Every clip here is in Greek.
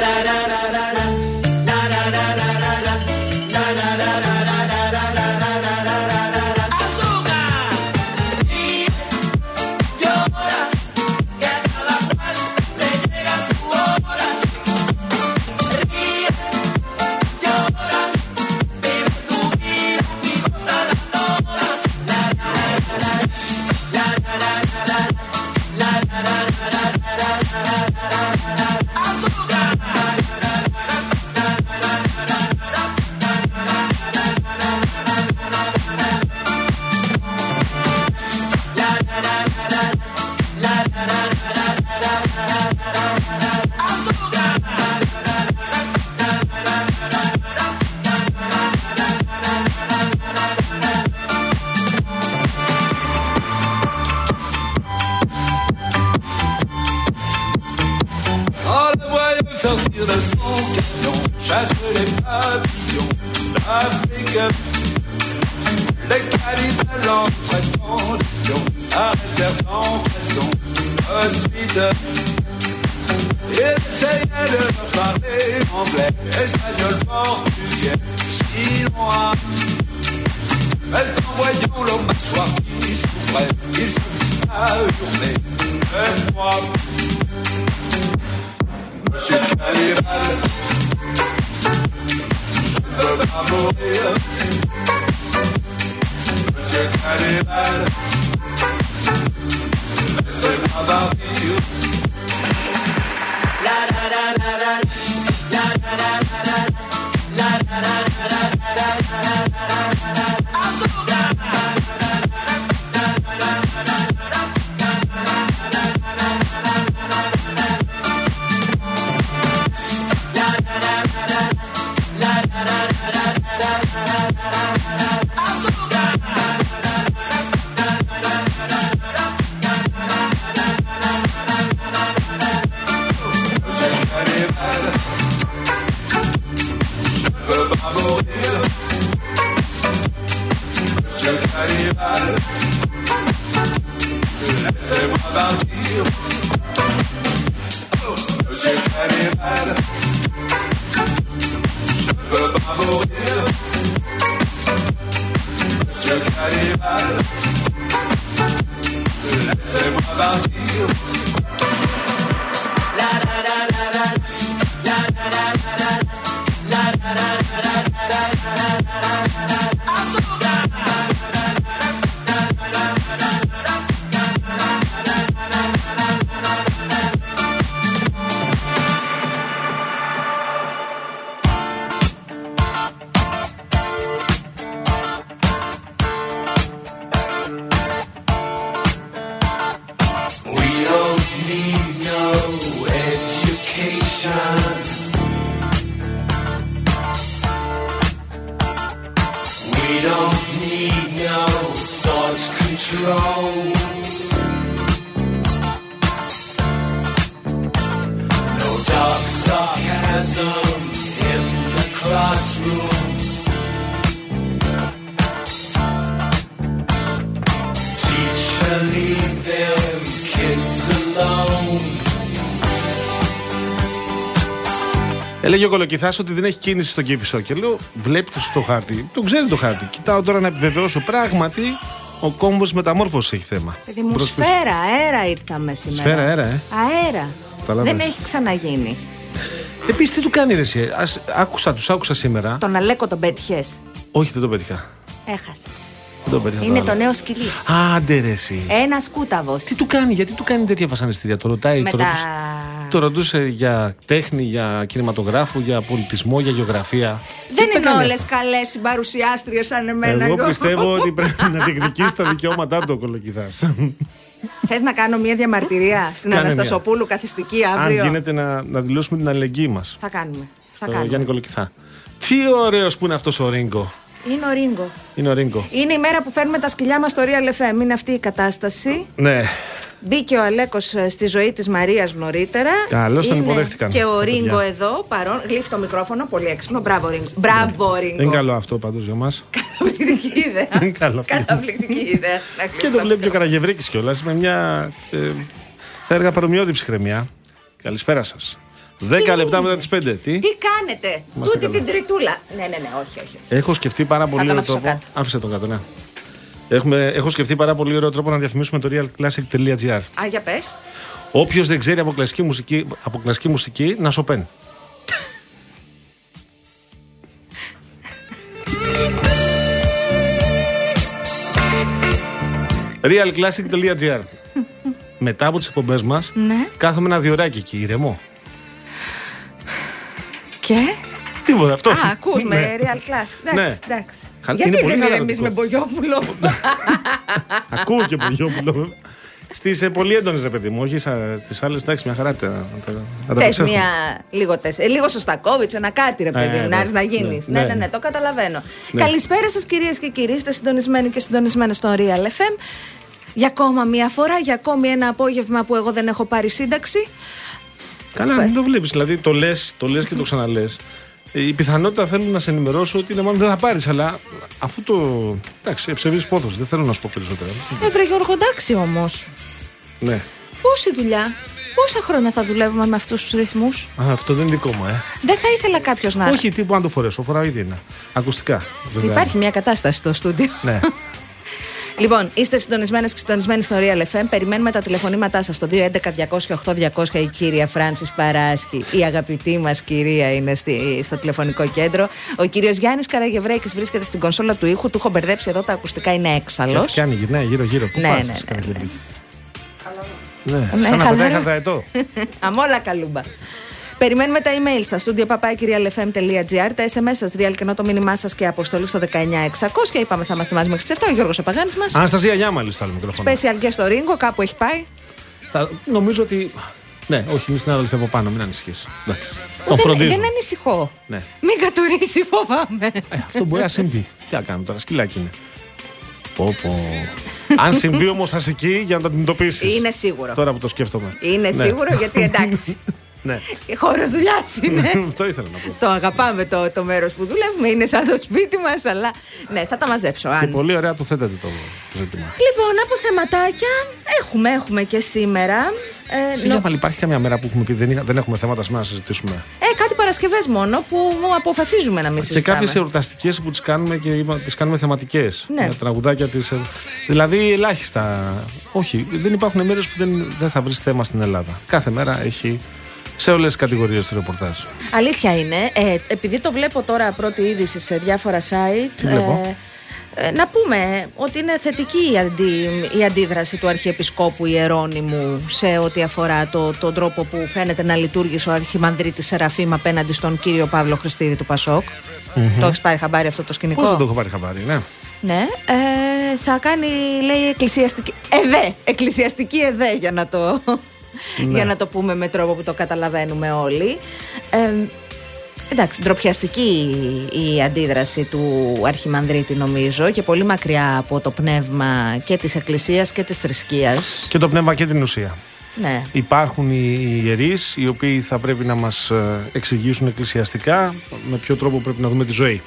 da da da. Allez, mal. Laissez-moi partir. Έλεγε ο Κολοκυθάς ότι δεν έχει κίνηση στον Κήφισο. Και λέω, βλέπει το χάρτη. Το ξέρει το χάρτη. Κοιτάω τώρα να επιβεβαιώσω. Πράγματι, ο κόμβος μεταμόρφωση έχει θέμα. Παιδί μου, σφαίρα, αέρα ήρθαμε σήμερα. Σφαίρα, αέρα, ε. Αέρα. Δεν έχει ξαναγίνει. Επίσης, τι του κάνει ρε, εσύ. άκουσα, τους άκουσα σήμερα. Τον Αλέκο τον πέτυχες; Όχι, δεν τον πέτυχα. Έχασες. Είναι το, νέο σκυλί. Άντε ρε εσύ. Ένας κούταβος. Τι του κάνει, γιατί του κάνει τέτοια βασανιστήρια. Το ρωτάει, το, ρωτούσε, το ρωτούσε για τέχνη, για κινηματογράφο, για πολιτισμό, για γεωγραφία. Δεν είναι όλες καλές συμπαρουσιάστριες σαν εμένα. Εγώ πιστεύω ότι πρέπει να διεκδικήσει τα δικαιώματά του ο κολοκυθάς. Θες να κάνω μια διαμαρτυρία στην Αναστασοπούλου καθιστική αύριο; Αν γίνεται να, να δηλώσουμε την αλληλεγγύη μας. Θα κάνουμε. Θα κάνουμε. Γιάννη Κολοκυθά. Τι ωραίος που είναι αυτός ο Ρίγκο. Είναι ο Ρίγκο. Είναι ο Ρίγκο. Είναι η μέρα που φέρνουμε τα σκυλιά μας στο Real FM. Είναι αυτή η κατάσταση. Ναι. Μπήκε ο Αλέκος ε, στη ζωή της Μαρίας νωρίτερα. Καλώς τον υποδέχτηκαν. Και ο Ρίγκο εδώ παρόν. Γλύφει το μικρόφωνο, πολύ έξυπνο. Μπράβο, Ρίγκο. Μπράβο, Ρίγκο. Είναι καλό αυτό πάντως για μας. Καταπληκτική ιδέα. Είναι καλό. Καταπληκτική ιδέα. και το βλέπει ο Καραγευρίκης κιόλας με μια. Ε, θα έργα παρομοιώδη ψυχραιμία. Καλησπέρα σας. 10 λεπτά μετά τις 5. Τι, Τι κάνετε, Είμαστε τούτη καλά. την τριτούλα. Ναι, ναι, ναι, όχι, όχι. Έχω σκεφτεί πάρα πολύ τον ωραίο αφήσω τρόπο. κάτω. Άφησε τον κάτω, ναι. Έχουμε, έχω σκεφτεί πάρα πολύ ωραίο τρόπο να διαφημίσουμε το realclassic.gr. Α, για πες. Όποιος δεν ξέρει από κλασική μουσική, από κλασική μουσική να σωπαίνει. realclassic.gr Μετά από τις εκπομπές μας, Ναι. κάθομαι ένα διωράκι εκεί, ηρεμό. Και; Τίποτα αυτό. Α, ακούς με Ναι. real class. Ναι. Εντάξει, εντάξει. Χα- Γιατί είναι πολύ δεν χαλαρωτικό. ηρεμείς με Μπογιόπουλο; Ακούω και Πογιόπουλο. Στις ε, πολύ έντονες, ρε παιδί μου, όχι στις άλλες. Εντάξει, μια χαρά. τα- τα- τα Θε προσέχω. μια. Λίγο, τεσ... ε, λίγο Σωστακόβιτς, ένα κάτι, ρε παιδί Ε, μου, να ναι, έρθεις να γίνεις. ναι, Ναι, ναι, ναι. ναι, το καταλαβαίνω. Ναι. Καλησπέρα σας, κυρίες και κύριοι. Είστε συντονισμένοι και συντονισμένες στο Real FM. Για ακόμα μία φορά, για ακόμη ένα απόγευμα που εγώ δεν έχω πάρει σύνταξη. Καλά, μην το βλέπεις. Δηλαδή το λες το λες και το ξαναλέ. Η πιθανότητα θέλω να σε ενημερώσω ότι είναι μάλλον δεν θα πάρεις, αλλά αφού το. Εντάξει, ευσεβή πόθος, δεν θέλω να σου πω περισσότερα. Έβρε Γιώργο, εντάξει όμως. Ναι. Πόση δουλειά, πόσα χρόνια θα δουλεύουμε με αυτούς τους ρυθμούς; Α, αυτό δεν είναι δικό μου, ε. Δεν θα ήθελα κάποιος να. Όχι, τύπου αν το φορέσω, φοράω ήδη είναι. Ακουστικά. βέβαια. Υπάρχει μια κατάσταση στο στούντιο. Ναι. Λοιπόν, είστε συντονισμένες και συντονισμένοι στο Real FM. Περιμένουμε τα τηλεφωνήματά σας στο 211-200-8200. Η κυρία Φράνσης Παράσχη, η αγαπητή μας κυρία, είναι στη, στο τηλεφωνικό κέντρο. Ο κύριος Γιάννης Καραγευρέκης βρίσκεται στην κονσόλα του ήχου. Του έχω μπερδέψει εδώ, τα ακουστικά είναι έξαλλος. Κάτι κάνει, γυρνάει γύρω-γύρω. Πού Ναι, πας, ναι, ναι, Καραγευρίκη; ναι. Ναι, Ναι, σαν να πετάει χαλαρά. χαρταετό. Αμόλα καλούμπα. Περιμένουμε τα email σας στο papakirialfm.gr, τα SMS σας, real και ενώ το μήνυμά σας και αποστολή στο 19600. Είπαμε θα είμαστε μαζί μέχρι τις 7. Ο Γιώργος Επαγάνης μας. Αναστασία Γιάμαλη στο άλλο μικρόφωνο. Special guest στο Ρίγκο, κάπου έχει πάει. Θα- Νομίζω ότι. Ναι, όχι, είναι στην αδελφή από πάνω, μην ανησυχείς. Τον δεν, φροντίζω. δεν ανησυχώ. Ναι. Μην κατουρίσει, φοβάμαι. Ε, αυτό μπορεί να συμβεί. Τι να κάνουμε τώρα, σκυλάκι είναι. Πω, πω. Αν συμβεί όμως θα είσαι εκεί για να το αντιμετωπίσεις. Είναι σίγουρο. Τώρα που το σκέφτομαι. Είναι Ναι. σίγουρο γιατί εντάξει. Ναι. Χώρος δουλειάς είναι. Αυτό ήθελα να πω. το αγαπάμε το, το μέρος που δουλεύουμε. Είναι σαν το σπίτι μας, αλλά ναι, θα τα μαζέψω. Και Αν. πολύ ωραία το θέτετε το ζήτημα. Λοιπόν, από θεματάκια έχουμε, έχουμε και σήμερα. Ε, Σε νο- Γιάμαλη, υπάρχει καμιά μέρα που έχουμε πει δεν, είχα- δεν έχουμε θέματα σήμερα να συζητήσουμε; ε, κάτι Παρασκευές μόνο που αποφασίζουμε να μην Και συζητάμε. κάποιε εορταστικές που τις κάνουμε και τις κάνουμε θεματικές. Ναι. Με τραγουδάκια της. Δηλαδή ελάχιστα. Όχι, δεν υπάρχουν μέρες που δεν, δεν θα βρεις θέμα στην Ελλάδα. Κάθε μέρα έχει σε όλες τις κατηγορίες του ρεπορτάζ. Αλήθεια είναι. Ε, επειδή το βλέπω τώρα πρώτη είδηση σε διάφορα site. Τι βλέπω; ε, να πούμε ότι είναι θετική η, αντί, η αντίδραση του Αρχιεπισκόπου Ιερώνυμου σε ό,τι αφορά το, τον τρόπο που φαίνεται να λειτουργήσε ο Αρχιμανδρίτης Σεραφείμ απέναντι στον κύριο Παύλο Χριστίδη του πασοκ Το έχεις πάρει χαμπάρι αυτό το σκηνικό; Πώς δεν το έχω πάρει χαμπάρι, ναι. Ναι, ε, θα κάνει, λέει, εκκλησιαστική. Εδέ! Εκκλησιαστική εδέ, για να το, Ναι. για να το πούμε με τρόπο που το καταλαβαίνουμε όλοι. Ε, εντάξει, ντροπιαστική η αντίδραση του Αρχιμανδρίτη, νομίζω, και πολύ μακριά από το πνεύμα και της Εκκλησίας και της θρησκείας. Και το πνεύμα και την ουσία. Ναι. Υπάρχουν οι ιερείς οι οποίοι θα πρέπει να μας εξηγήσουν εκκλησιαστικά με ποιο τρόπο πρέπει να δούμε τη ζωή.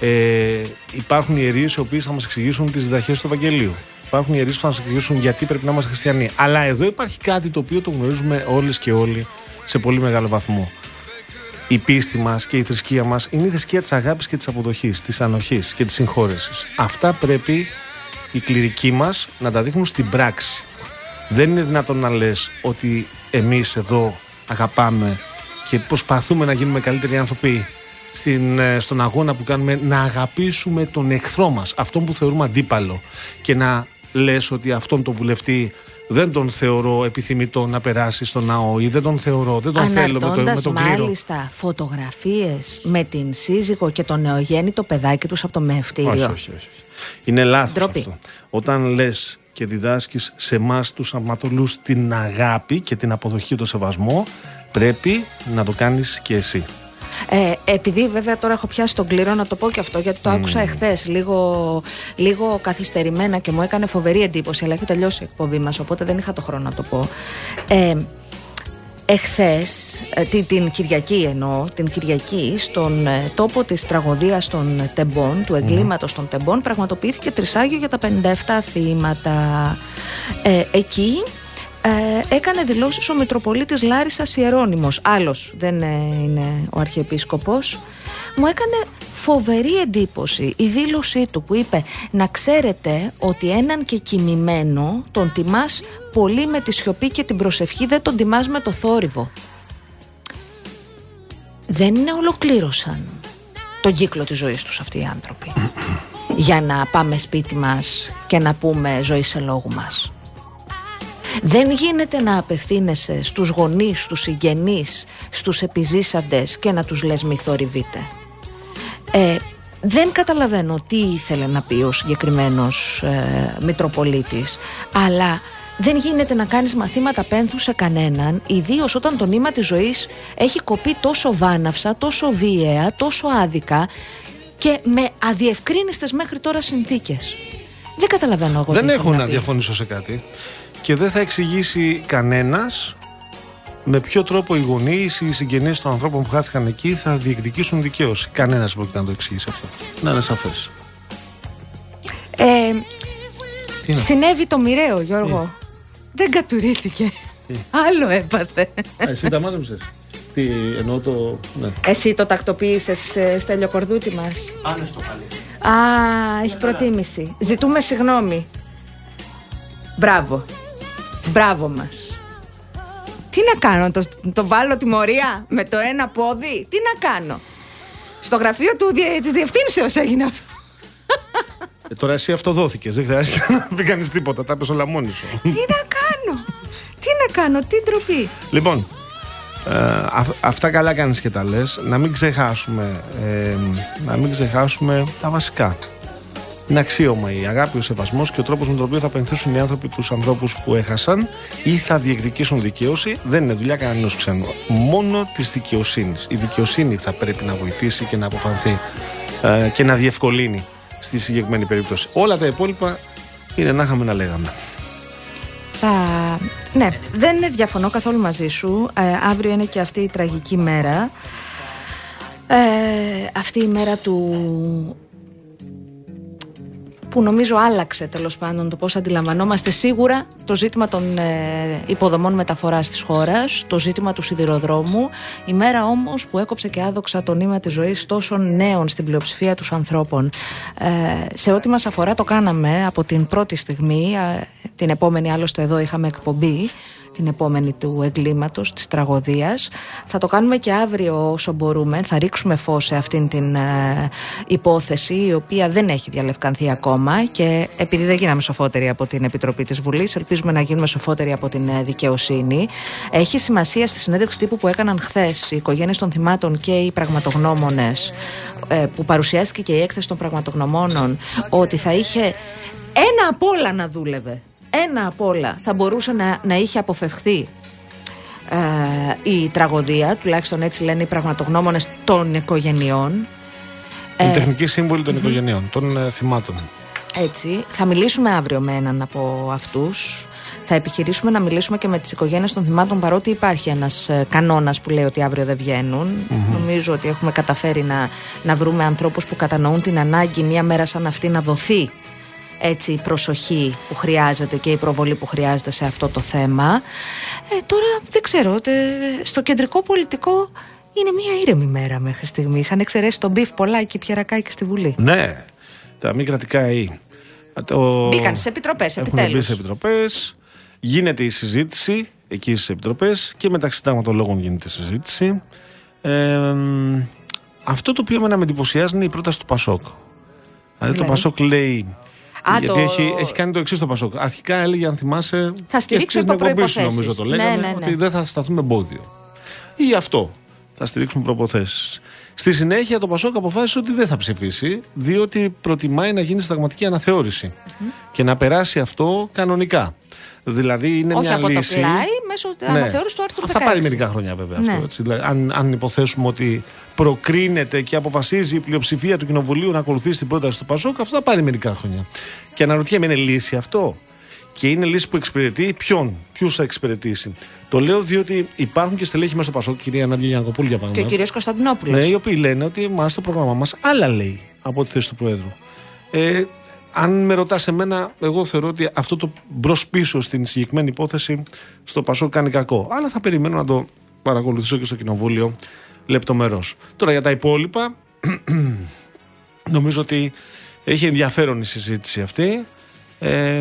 Ε, υπάρχουν ιερείς οι οποίοι θα μας εξηγήσουν τις διδαχές του Ευαγγελίου. Υπάρχουν ιερείς που θα μας εξηγήσουν γιατί πρέπει να είμαστε χριστιανοί. Αλλά εδώ υπάρχει κάτι το οποίο το γνωρίζουμε όλες και όλοι σε πολύ μεγάλο βαθμό. Η πίστη μας και η θρησκεία μας είναι η θρησκεία της αγάπης και της αποδοχής, της ανοχής και της συγχώρεσης. Αυτά πρέπει οι κληρικοί μας να τα δείχνουν στην πράξη. Δεν είναι δυνατόν να λες ότι εμείς εδώ αγαπάμε και προσπαθούμε να γίνουμε καλύτεροι άνθρωποι στην, ε, στον αγώνα που κάνουμε να αγαπήσουμε τον εχθρό μας, αυτόν που θεωρούμε αντίπαλο και να λες ότι αυτόν τον βουλευτή δεν τον θεωρώ επιθυμητό να περάσει στο ναό ή δεν τον θεωρώ, δεν τον θέλω με, το, με Αναρτώντας τον κλήρο. μάλιστα φωτογραφίες με την σύζυγο και το νεογέννητο παιδάκι τους από το μεευτήριο. Όχι, όχι, όχι. Είναι λάθος Ντροπή. αυτό. Όταν λες και διδάσκεις σε εμάς τους αματολούς την αγάπη και την αποδοχή και το σεβασμό, πρέπει να το κάνεις και εσύ. Ε, επειδή βέβαια τώρα έχω πιάσει τον κλήρο να το πω και αυτό γιατί το άκουσα εχθές λίγο, λίγο καθυστερημένα και μου έκανε φοβερή εντύπωση αλλά έχει τελειώσει η εκπομπή μας οπότε δεν είχα το χρόνο να το πω. Ε, Εχθές, ε, την, την Κυριακή εννοώ, την Κυριακή στον ε, τόπο της τραγωδίας των Τεμπών, του εγκλήματος των Τεμπών πραγματοποιήθηκε τρισάγιο για τα 57 θύματα. Ε, εκεί ε, έκανε δηλώσεις ο Μητροπολίτης Λάρισας Ιερώνυμος, άλλος δεν ε, είναι ο Αρχιεπίσκοπος, μου έκανε φοβερή εντύπωση η δήλωσή του που είπε να ξέρετε ότι έναν και κοιμημένο τον τιμάς πολύ με τη σιωπή και την προσευχή δεν τον τιμάς με το θόρυβο δεν είναι ολοκλήρωσαν τον κύκλο της ζωής τους αυτοί οι άνθρωποι. Για να πάμε σπίτι μας και να πούμε ζωή σε λόγου μας δεν γίνεται να απευθύνεσαι στους γονείς, στους συγγενείς, στους επιζήσαντες και να τους λες μη θορυβείτε. Ε, δεν καταλαβαίνω τι ήθελε να πει ο συγκεκριμένος ε, Μητροπολίτης, αλλά δεν γίνεται να κάνεις μαθήματα πένθου σε κανέναν, ιδίως όταν το νήμα της ζωής έχει κοπεί τόσο βάναυσα, τόσο βίαια, τόσο άδικα και με αδιευκρίνηστες μέχρι τώρα συνθήκες. Δεν καταλαβαίνω εγώ Δεν τι έχω να, να πει. διαφωνήσω σε κάτι και δεν θα εξηγήσει κανένας με ποιο τρόπο οι γονείς ή οι συγγενείς των ανθρώπων που χάθηκαν εκεί θα διεκδικήσουν δικαίωση. Κανένας δεν μπορεί να το εξηγήσει αυτό. Να είναι σαφές. Ε, Τι είναι; συνέβη το μοιραίο Γιώργο. Δεν κατουρίθηκε. Άλλο έπαθε. Εσύ τα μάζεψες. Τι εννοώ το. Ναι. Εσύ το τακτοποίησες ε, Στέλιο Κορδούτη μας; Άνεστο πάλι. Α, έχει προτίμηση. Ζητούμε συγγνώμη. Μπράβο. Μπράβο μας. Τι να κάνω, το, το βάλω τιμωρία με το ένα πόδι; Τι να κάνω; Στο γραφείο του, διε- της διευθύνσεως έγινε αυτό. Ε, τώρα εσύ αυτοδόθηκε. Δεν χρειάζεται να πει κανείς τίποτα. Τα πες όλα μόνη σου. Τι να κάνω; Τι να κάνω, τι ντροπή. λοιπόν, ε, αυ- αυτά καλά κάνεις και τα λες. Να μην ξεχάσουμε, ε, να μην ξεχάσουμε τα βασικά. Είναι αξίωμα η αγάπη, ο σεβασμός και ο τρόπος με τον οποίο θα πενθήσουν οι άνθρωποι τους ανθρώπους που έχασαν ή θα διεκδικήσουν δικαίωση δεν είναι δουλειά κανένας ξένου. Μόνο της δικαιοσύνης. Η δικαιοσύνη θα πρέπει να βοηθήσει και να αποφανθεί ε, και να διευκολύνει στη συγκεκριμένη περίπτωση. Όλα τα υπόλοιπα είναι να είχαμε να λέγαμε. Θα... Ναι, δεν διαφωνώ καθόλου μαζί σου. Ε, αύριο είναι και αυτή η τραγική μέρα. Ε, αυτή η μέρα του που νομίζω άλλαξε τέλος πάντων το πώς αντιλαμβανόμαστε σίγουρα το ζήτημα των ε, υποδομών μεταφοράς της χώρας, το ζήτημα του σιδηροδρόμου, η μέρα όμως που έκοψε και άδοξα το νήμα της ζωής τόσων νέων στην πλειοψηφία τους ανθρώπων. Ε, σε ό,τι μας αφορά το κάναμε από την πρώτη στιγμή, ε, την επόμενη άλλωστε εδώ είχαμε εκπομπή, την επόμενη του εγκλήματος, της τραγωδίας. Θα το κάνουμε και αύριο όσο μπορούμε. Θα ρίξουμε φως σε αυτήν την ε, υπόθεση η οποία δεν έχει διαλευκανθεί ακόμα και επειδή δεν γίναμε σοφότεροι από την Επιτροπή της Βουλής ελπίζουμε να γίνουμε σοφότεροι από την ε, δικαιοσύνη. Έχει σημασία στη συνέντευξη τύπου που έκαναν χθες οι οικογένειες των θυμάτων και οι πραγματογνώμονες ε, που παρουσιάστηκε και η έκθεση των πραγματογνωμόνων ότι θα είχε ένα απ' όλα να δούλευε. Ένα απ' όλα θα μπορούσε να, να είχε αποφευχθεί ε, η τραγωδία, τουλάχιστον έτσι λένε οι πραγματογνώμονες των οικογενειών. Είναι τεχνική σύμβολη των οικογενειών, των ε, θυμάτων. Έτσι, θα μιλήσουμε αύριο με έναν από αυτούς. Θα επιχειρήσουμε να μιλήσουμε και με τις οικογένειες των θυμάτων παρότι υπάρχει ένας ε, κανόνας που λέει ότι αύριο δεν βγαινουν Νομίζω ότι έχουμε καταφέρει να, να βρούμε ανθρώπους που κατανοούν την ανάγκη μια μέρα σαν αυτή να δοθεί έτσι η προσοχή που χρειάζεται και η προβολή που χρειάζεται σε αυτό το θέμα. Ε, τώρα δεν ξέρω, τε- στο κεντρικό πολιτικό είναι μια ήρεμη μέρα μέχρι στιγμής. Αν εξαιρέσει τον Μπιφ Πολάκη Πιερακάκη στη Βουλή. Ναι, τα μη κρατικά ΕΗ. Το... Μπήκαν στις επιτροπές, Έχουν επιτέλους. μπει σε επιτροπές. Γίνεται η συζήτηση εκεί στις επιτροπές και μεταξύ συνταγματολόγων γίνεται συζήτηση. Ε, μ, αυτό το οποίο εμένα με εντυπωσιάζει είναι η πρόταση του Πασόκ. Δηλαδή το Ναι. Πασόκ λέει. Α, γιατί το- έχει, έχει κάνει το εξής το Πασόκ. Αρχικά έλεγε, αν θυμάσαι. Θα στηρίξω και στην υπό εκπομπή σου προϋποθέσεις. νομίζω το Ναι, λέγανε. ναι, ναι. Ότι δεν θα σταθούμε εμπόδιο. Ή αυτό. Θα στηρίξουμε προποθέσει. Στη συνέχεια το Πασόκ αποφάσισε ότι δεν θα ψηφίσει, διότι προτιμάει να γίνει συνταγματική αναθεώρηση και να περάσει αυτό κανονικά. Δηλαδή είναι Όχι μια από λύση. το πλάι, μέσω ναι. αναθεώρησης του άρθρου 16. Θα πάρει μερικά χρόνια βέβαια αυτό. Ναι. Έτσι. Δηλαδή, αν, αν υποθέσουμε ότι προκρίνεται και αποφασίζει η πλειοψηφία του Κοινοβουλίου να ακολουθήσει την πρόταση του Πασόκ, αυτό θα πάρει μερικά χρόνια. Και αναρωτιέμαι, είναι λύση αυτό; Και είναι λύση που εξυπηρετεί ποιον, ποιους θα εξυπηρετήσει. Το λέω διότι υπάρχουν και στελέχη μέσα στο Πασόκ, κυρία Νάντια Γιανακοπούλου για Και ο παράδειγμα. κύριος Κωνσταντινόπουλος. Ναι, οι οποίοι λένε ότι εμά το πρόγραμμα μας άλλα λέει από τη θέση του Προέδρου. Ε, αν με ρωτάς εμένα, εγώ θεωρώ ότι αυτό το μπρος πίσω στην συγκεκριμένη υπόθεση στο Πασό κάνει κακό. Αλλά θα περιμένω να το παρακολουθήσω και στο Κοινοβούλιο λεπτομερώς. Τώρα για τα υπόλοιπα, νομίζω ότι έχει ενδιαφέρον η συζήτηση αυτή. Ε,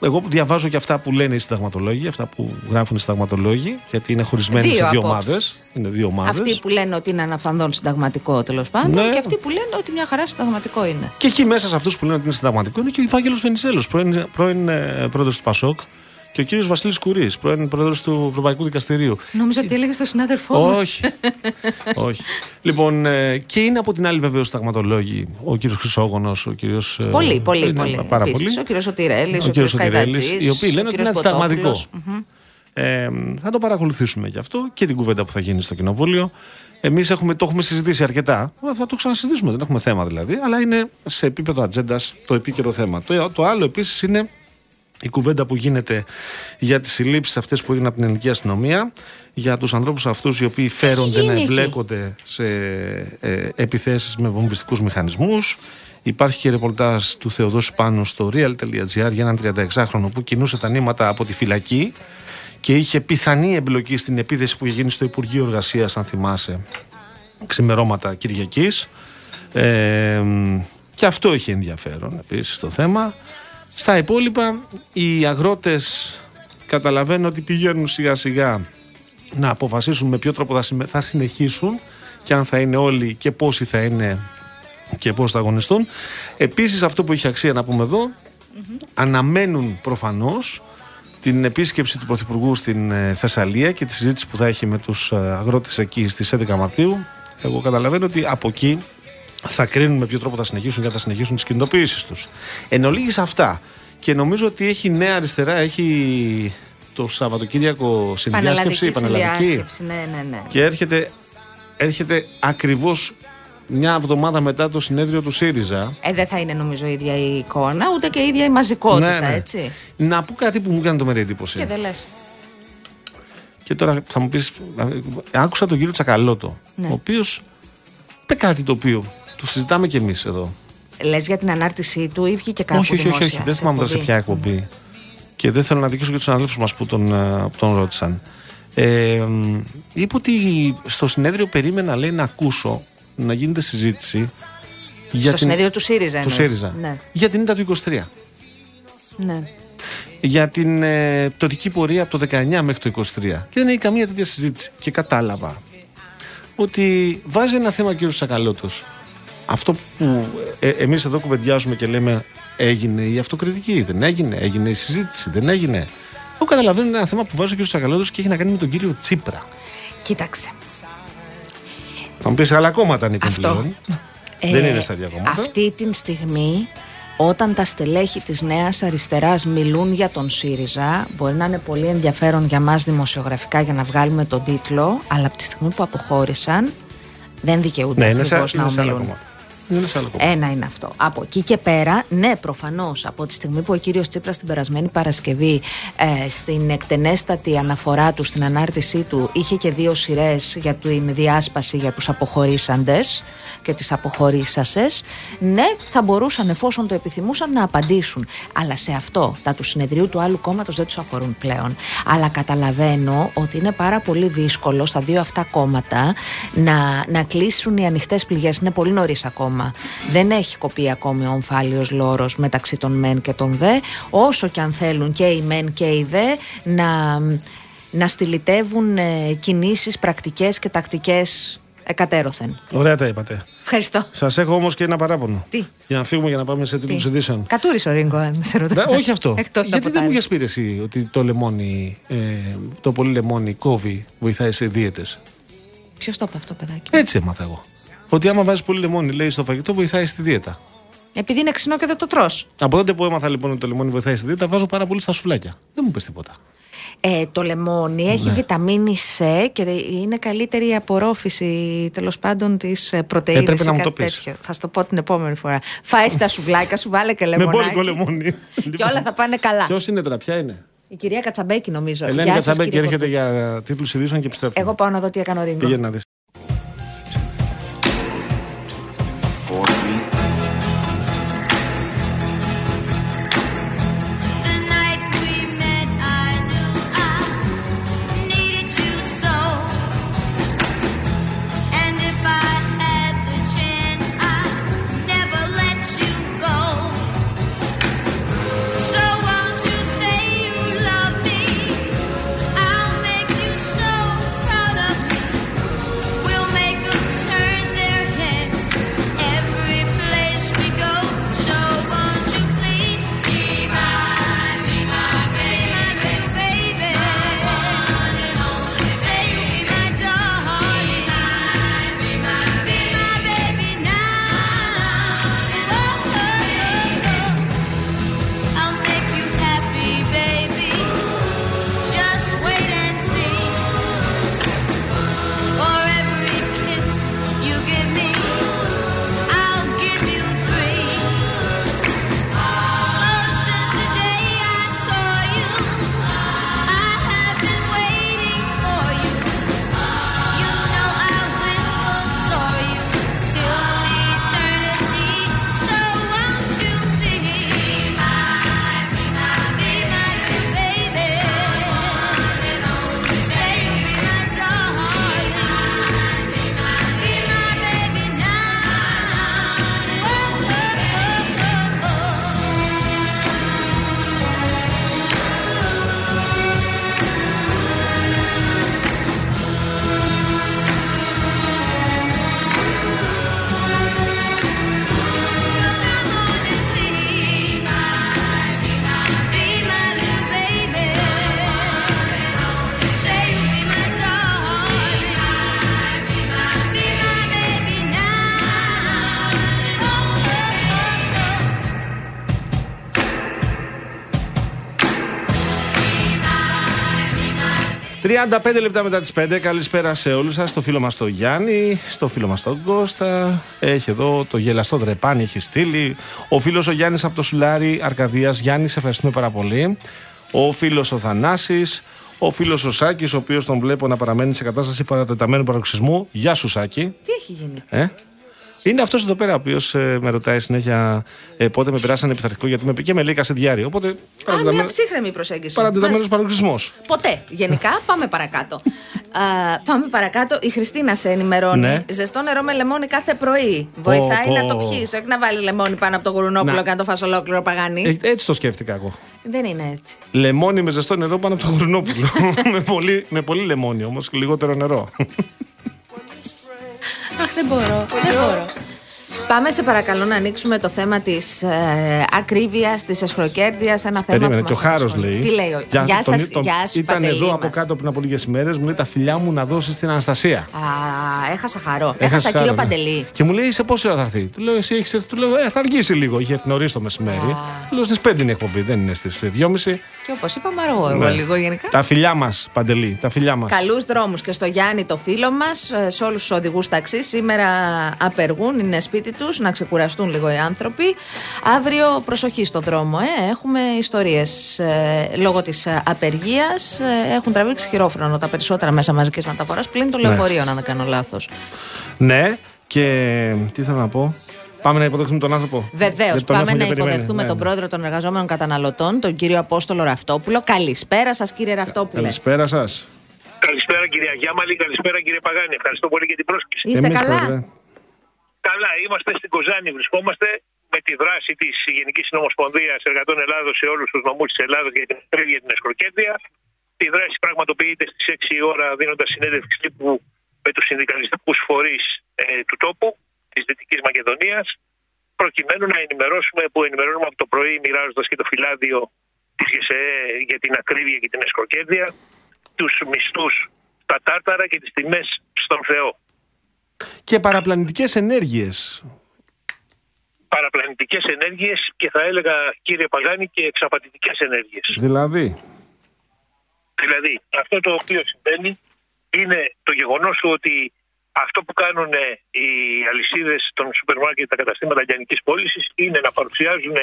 εγώ διαβάζω και αυτά που λένε οι συνταγματολόγοι, αυτά που γράφουν οι συνταγματολόγοι, γιατί είναι χωρισμένοι δύο σε δύο ομάδες. Είναι δύο ομάδες. Αυτοί που λένε ότι είναι αναφανδόν συνταγματικό τέλος πάντων ναι. και αυτοί που λένε ότι μια χαρά συνταγματικό είναι. Και εκεί μέσα σε αυτούς που λένε ότι είναι συνταγματικό είναι και ο Βάγγελο Βενιζέλος, πρώην, πρώην ε, πρόεδρος του Πασόκ, και ο κύριος Βασίλης Κουρί, πρώην πρόεδρος του Ευρωπαϊκού Δικαστηρίου. Νόμιζα ότι έλεγε στον συνάδελφό μου. Όχι. Όχι. Λοιπόν, ε, και είναι από την άλλη βεβαίως σταγματολόγοι ο κύριος Χρυσόγονος, ο κύριος. Ε, πολύ, πολύ, πολύ. Πάρα πολύ. Ο κύριος Σωτηρέλης, ο, ο κύριος Σωτηρέλης. Οι οποίοι λένε ότι είναι αντισταγματικό. Ε, θα το παρακολουθήσουμε γι' αυτό και την κουβέντα που θα γίνει στο Κοινοβούλιο. Εμείς το έχουμε συζητήσει αρκετά. Θα το ξανασυζητήσουμε, δεν έχουμε θέμα δηλαδή. Αλλά είναι σε επίπεδο ατζέντας το επίκαιρο θέμα. Το, το άλλο επίσης είναι η κουβέντα που γίνεται για τις συλλήψεις αυτές που έγιναν από την ελληνική αστυνομία για τους ανθρώπους αυτούς οι οποίοι φέρονται να εμπλέκονται σε ε, επιθέσεις με βομβιστικούς μηχανισμούς. Υπάρχει και ρεπορτάζ του Θεοδόση Πάνου στο real.gr για έναν 36χρονο που κινούσε τα νήματα από τη φυλακή και είχε πιθανή εμπλοκή στην επίθεση που είχε γίνει στο Υπουργείο Εργασίας αν θυμάσαι. Ξημερώματα Κυριακής. Ε, και αυτό έχει ενδιαφέρον επίσης το θέμα στα υπόλοιπα, οι αγρότες καταλαβαίνουν ότι πηγαίνουν σιγά σιγά να αποφασίσουν με ποιο τρόπο θα συνεχίσουν και αν θα είναι όλοι και πόσοι θα είναι και πώς θα αγωνιστούν. Επίσης αυτό που έχει αξία να πούμε αναμένουν προφανώς την επίσκεψη του Πρωθυπουργού στην ε, Θεσσαλία και τη συζήτηση που θα έχει με τους ε, αγρότες εκεί στις 11 Μαρτίου. Εγώ καταλαβαίνω ότι από εκεί θα κρίνουν με ποιο τρόπο θα συνεχίσουν και θα συνεχίσουν τις κινητοποιήσεις τους. Εν ολίγης αυτά. Και νομίζω ότι έχει νέα αριστερά, έχει το Σαββατοκύριακο συνδιάσκεψη, πανελλαδική. Ναι, ναι, ναι. Και έρχεται, έρχεται ακριβώς μια εβδομάδα μετά το συνέδριο του ΣΥΡΙΖΑ. Ε, δεν θα είναι νομίζω η ίδια η εικόνα, ούτε και η ίδια η μαζικότητα, ναι, ναι. έτσι. Να πω κάτι που μου έκανε το μέρη εντύπωση. Και δεν λες. Και τώρα θα μου πεις, άκουσα τον κύριο Τσακαλώτο, ναι. ο οποίος είπε κάτι το οποίο το συζητάμε κι εμείς εδώ. Λες για την ανάρτησή του ή βγήκε κάπου όχι, όχι, όχι, όχι, δεν θυμάμαι τώρα σε ποια εκπομπή. Και δεν θέλω να δικήσω και τους συναδέλφους μας που τον, ε, που τον ρώτησαν. Ε, είπε ότι στο συνέδριο περίμενα λέει να ακούσω να γίνεται συζήτηση. Για στο την... συνέδριο του ΣΥΡΙΖΑ. Του ΣΥΡΙΖΑ. Ναι. Για την ήττα του 23. Ναι. Για την ε, πτωτική πορεία από το 19 μέχρι το 23. Και δεν έχει καμία τέτοια συζήτηση. Και κατάλαβα ότι βάζει ένα θέμα ο κ. Σακαλώτος αυτό που ε, εμείς εδώ κουβεντιάζουμε και λέμε έγινε η αυτοκριτική, δεν έγινε, έγινε η συζήτηση, δεν έγινε. Εγώ καταλαβαίνω είναι ένα θέμα που βάζει ο κ. Σακαλώτος και έχει να κάνει με τον κύριο Τσίπρα. Κοίταξε. Θα μου πεις άλλα κόμματα ανήκουν πλέον. Ε, δεν είναι στα ίδια κόμματα. Αυτή τη στιγμή όταν τα στελέχη της Νέας Αριστεράς μιλούν για τον ΣΥΡΙΖΑ μπορεί να είναι πολύ ενδιαφέρον για μας δημοσιογραφικά για να βγάλουμε τον τίτλο αλλά από τη στιγμή που αποχώρησαν δεν δικαιούνται ναι, να ομιλούν. Ένα είναι αυτό. Από εκεί και πέρα, ναι, προφανώς από τη στιγμή που ο κύριος Τσίπρας την περασμένη Παρασκευή ε, στην εκτενέστατη αναφορά του, στην ανάρτησή του, είχε και δύο σειρές για την διάσπαση για τους αποχωρήσαντες και τις αποχωρήσασες. Ναι θα μπορούσαν εφόσον το επιθυμούσαν να απαντήσουν. Αλλά σε αυτό τα του συνεδρίου του άλλου κόμματος δεν τους αφορούν πλέον. Αλλά καταλαβαίνω ότι είναι πάρα πολύ δύσκολο στα δύο αυτά κόμματα να, να κλείσουν οι ανοιχτές πληγές. Είναι πολύ νωρίς ακόμα. Δεν έχει κοπεί ακόμη ο ομφάλιος λόρος μεταξύ των μεν και των δε. Όσο και αν θέλουν και οι μεν και οι δε να να στυλιτεύουν ε, κινήσεις, πρακτικές και τακτικές εκατέρωθεν. Ωραία τα είπατε. Ευχαριστώ. Σας έχω όμως και ένα παράπονο. Τι; Για να φύγουμε για να πάμε σε τίτλου ειδήσεων. Κατούρι ο Ρίγκο, αν σε ρωτάω. όχι αυτό. Γιατί δεν μου είχες πει εσύ ότι το λεμόνι, ε, το πολύ λεμόνι κόβει, βοηθάει σε δίαιτες; Ποιος το είπε αυτό, παιδάκι. Έτσι έμαθα εγώ. Ότι άμα βάζεις πολύ λεμόνι, λέει στο φαγητό, βοηθάει στη δίαιτα. Επειδή είναι ξινό και δεν το τρώ. Από τότε που έμαθα λοιπόν ότι το λεμόνι βοηθάει στη δίαιτα, βάζω πάρα πολύ στα σουφλάκια. Δεν μου πει τίποτα. Ε, το λεμόνι έχει ναι. βιταμίνη C και είναι καλύτερη η απορρόφηση τέλος πάντων της πρωτενη. Έπρεπε να μου το Θα σου το πω την επόμενη φορά. Φάει τα σουβλάκια σου, βάλε και λεμόνι. Με λεμόνι. και όλα θα πάνε καλά. Ποιος είναι τώρα, ποια είναι; Η κυρία Κατσαμπέκη νομίζω. Ελένη Κατσαμπέκη έρχεται για τίτλους ειδήσεων και επιστρέφει. Εγώ πάω να δω τι έκανε ο Ρίγκο. 35 λεπτά μετά τις 5. Καλησπέρα σε όλους σας. Στο φίλο μας το Γιάννη, στο φίλο μας τον Κώστα. Έχει εδώ το γελαστό δρεπάνι, έχει στείλει. Ο φίλος ο Γιάννης από το Σουλάρι Αρκαδίας. Γιάννη, σε ευχαριστούμε πάρα πολύ. Ο φίλος ο Θανάσης. Ο φίλος ο Σάκης, ο οποίος τον βλέπω να παραμένει σε κατάσταση παρατεταμένου παροξισμού. Γεια σου, Σάκη. Τι έχει γίνει; Ε; Είναι αυτός εδώ πέρα ο οποίος ε, με ρωτάει συνέχεια ε, πότε με περάσανε πειθαρχικό γιατί με πήγε με λέει κασεδιάριο. Οπότε. Α, μια ψύχρεμη προσέγγιση. Παρατεταμένο παροξισμό. Ποτέ. Γενικά, πάμε παρακάτω. Α, πάμε παρακάτω. Η Χριστίνα σε ενημερώνει. Ναι. Ζεστό νερό με λεμόνι κάθε πρωί. Βοηθάει πω. να το πιεις. Όχι να βάλει λεμόνι πάνω από το γουρουνόπουλο Να. και να το φας ολόκληρο παγάνι. Ε, έτσι το σκέφτηκα εγώ. Δεν είναι έτσι. Λεμόνι με ζεστό νερό πάνω από το γουρνόπουλο. με, πολύ, με πολύ λεμόνι όμως και λιγότερο νερό. Αχ, δεν μπορώ. Δεν μπορώ. Πάμε σε παρακαλώ να ανοίξουμε το θέμα της ε, ακρίβειας, της εσχροκέρδειας. Ένα θέμα Περίμενε, που και ο μας Χάρος απασχολεί. λέει. Τι λέει ο Για- Γεια τον- σας, τον- γεια σου, Ήταν Παντελή εδώ από μας. κάτω πριν από λίγες μέρε, μου λέει τα φιλιά μου να δώσεις στην Αναστασία. Α, έχασα χαρό. Έχασα κύριο Χάρο, ναι. Παντελή. Και μου λέει σε πόση ώρα θα έρθει; Του λέω εσύ έχεις έρθει. Του λέω ε, θα αργήσει λίγο. Είχε έρθει νωρίς το μεσημέρι. Α. Του λέω στις 5 είναι η εκπομπή, δεν είναι στις 2.30. Και όπως είπαμε, αργό εγώ Ναι. λίγο γενικά. Τα φιλιά μας, Παντελή, τα φιλιά μας. Καλούς δρόμους και στο Γιάννη το φίλο μας, σε όλους τους οδηγούς ταξί. Σήμερα απεργούν, είναι σπίτι τους, να ξεκουραστούν λίγο οι άνθρωποι. Αύριο προσοχή στο δρόμο, ε. έχουμε ιστορίες λόγω της απεργίας. έχουν τραβήξει χειρόφρονο τα περισσότερα μέσα μαζικής μεταφοράς πλην το λεωφορείο, αν δεν κάνω λάθος. Ναι, και τι θέλω να πω. Πάμε να υποδεχθούμε τον άνθρωπο. Βεβαίως, Γιατί τον πάμε έχουμε να και περιμένει. υποδεχθούμε Ναι, τον ναι. πρόεδρο των εργαζόμενων καταναλωτών, τον κύριο Απόστολο Ραυτόπουλο. Καλησπέρα σας, κύριε Ραυτόπουλε. Καλησπέρα σας. Καλησπέρα κυρία Γιάμαλη, καλησπέρα κύριε Παγάνη. Ευχαριστώ πολύ για την πρόσκληση. Είστε καλά; Καλά, είμαστε στην Κοζάνη, βρισκόμαστε με τη δράση της Γενικής Συνομοσπονδίας Εργατών Ελλάδος σε όλους τους νομούς της Ελλάδα για την ακρίβεια για την εσκροκέρδεια. Η δράση πραγματοποιείται στις 6 η ώρα δίνοντας συνέντευξη τύπου με τους συνδικαλιστικούς φορείς ε, του τόπου της Δυτικής Μακεδονίας, προκειμένου να ενημερώσουμε που ενημερώνουμε από το πρωί, μοιράζοντας και το φυλάδιο της ΓΕΣΕΕ για την ακρίβεια και την εσκροκέρδεια, τους μισθούς στα τάρταρα και τις τιμές στον Θεό. Και παραπλανητικές ενέργειες. παραπλανητικές ενέργειες και θα έλεγα κύριε Παγάνη και εξαπατητικές ενέργειες. Δηλαδή; Δηλαδή αυτό το οποίο συμβαίνει είναι το γεγονός του ότι αυτό που κάνουν οι αλυσίδες των σούπερ μάρκετ, τα καταστήματα λιανικής πώλησης είναι να παρουσιάζουν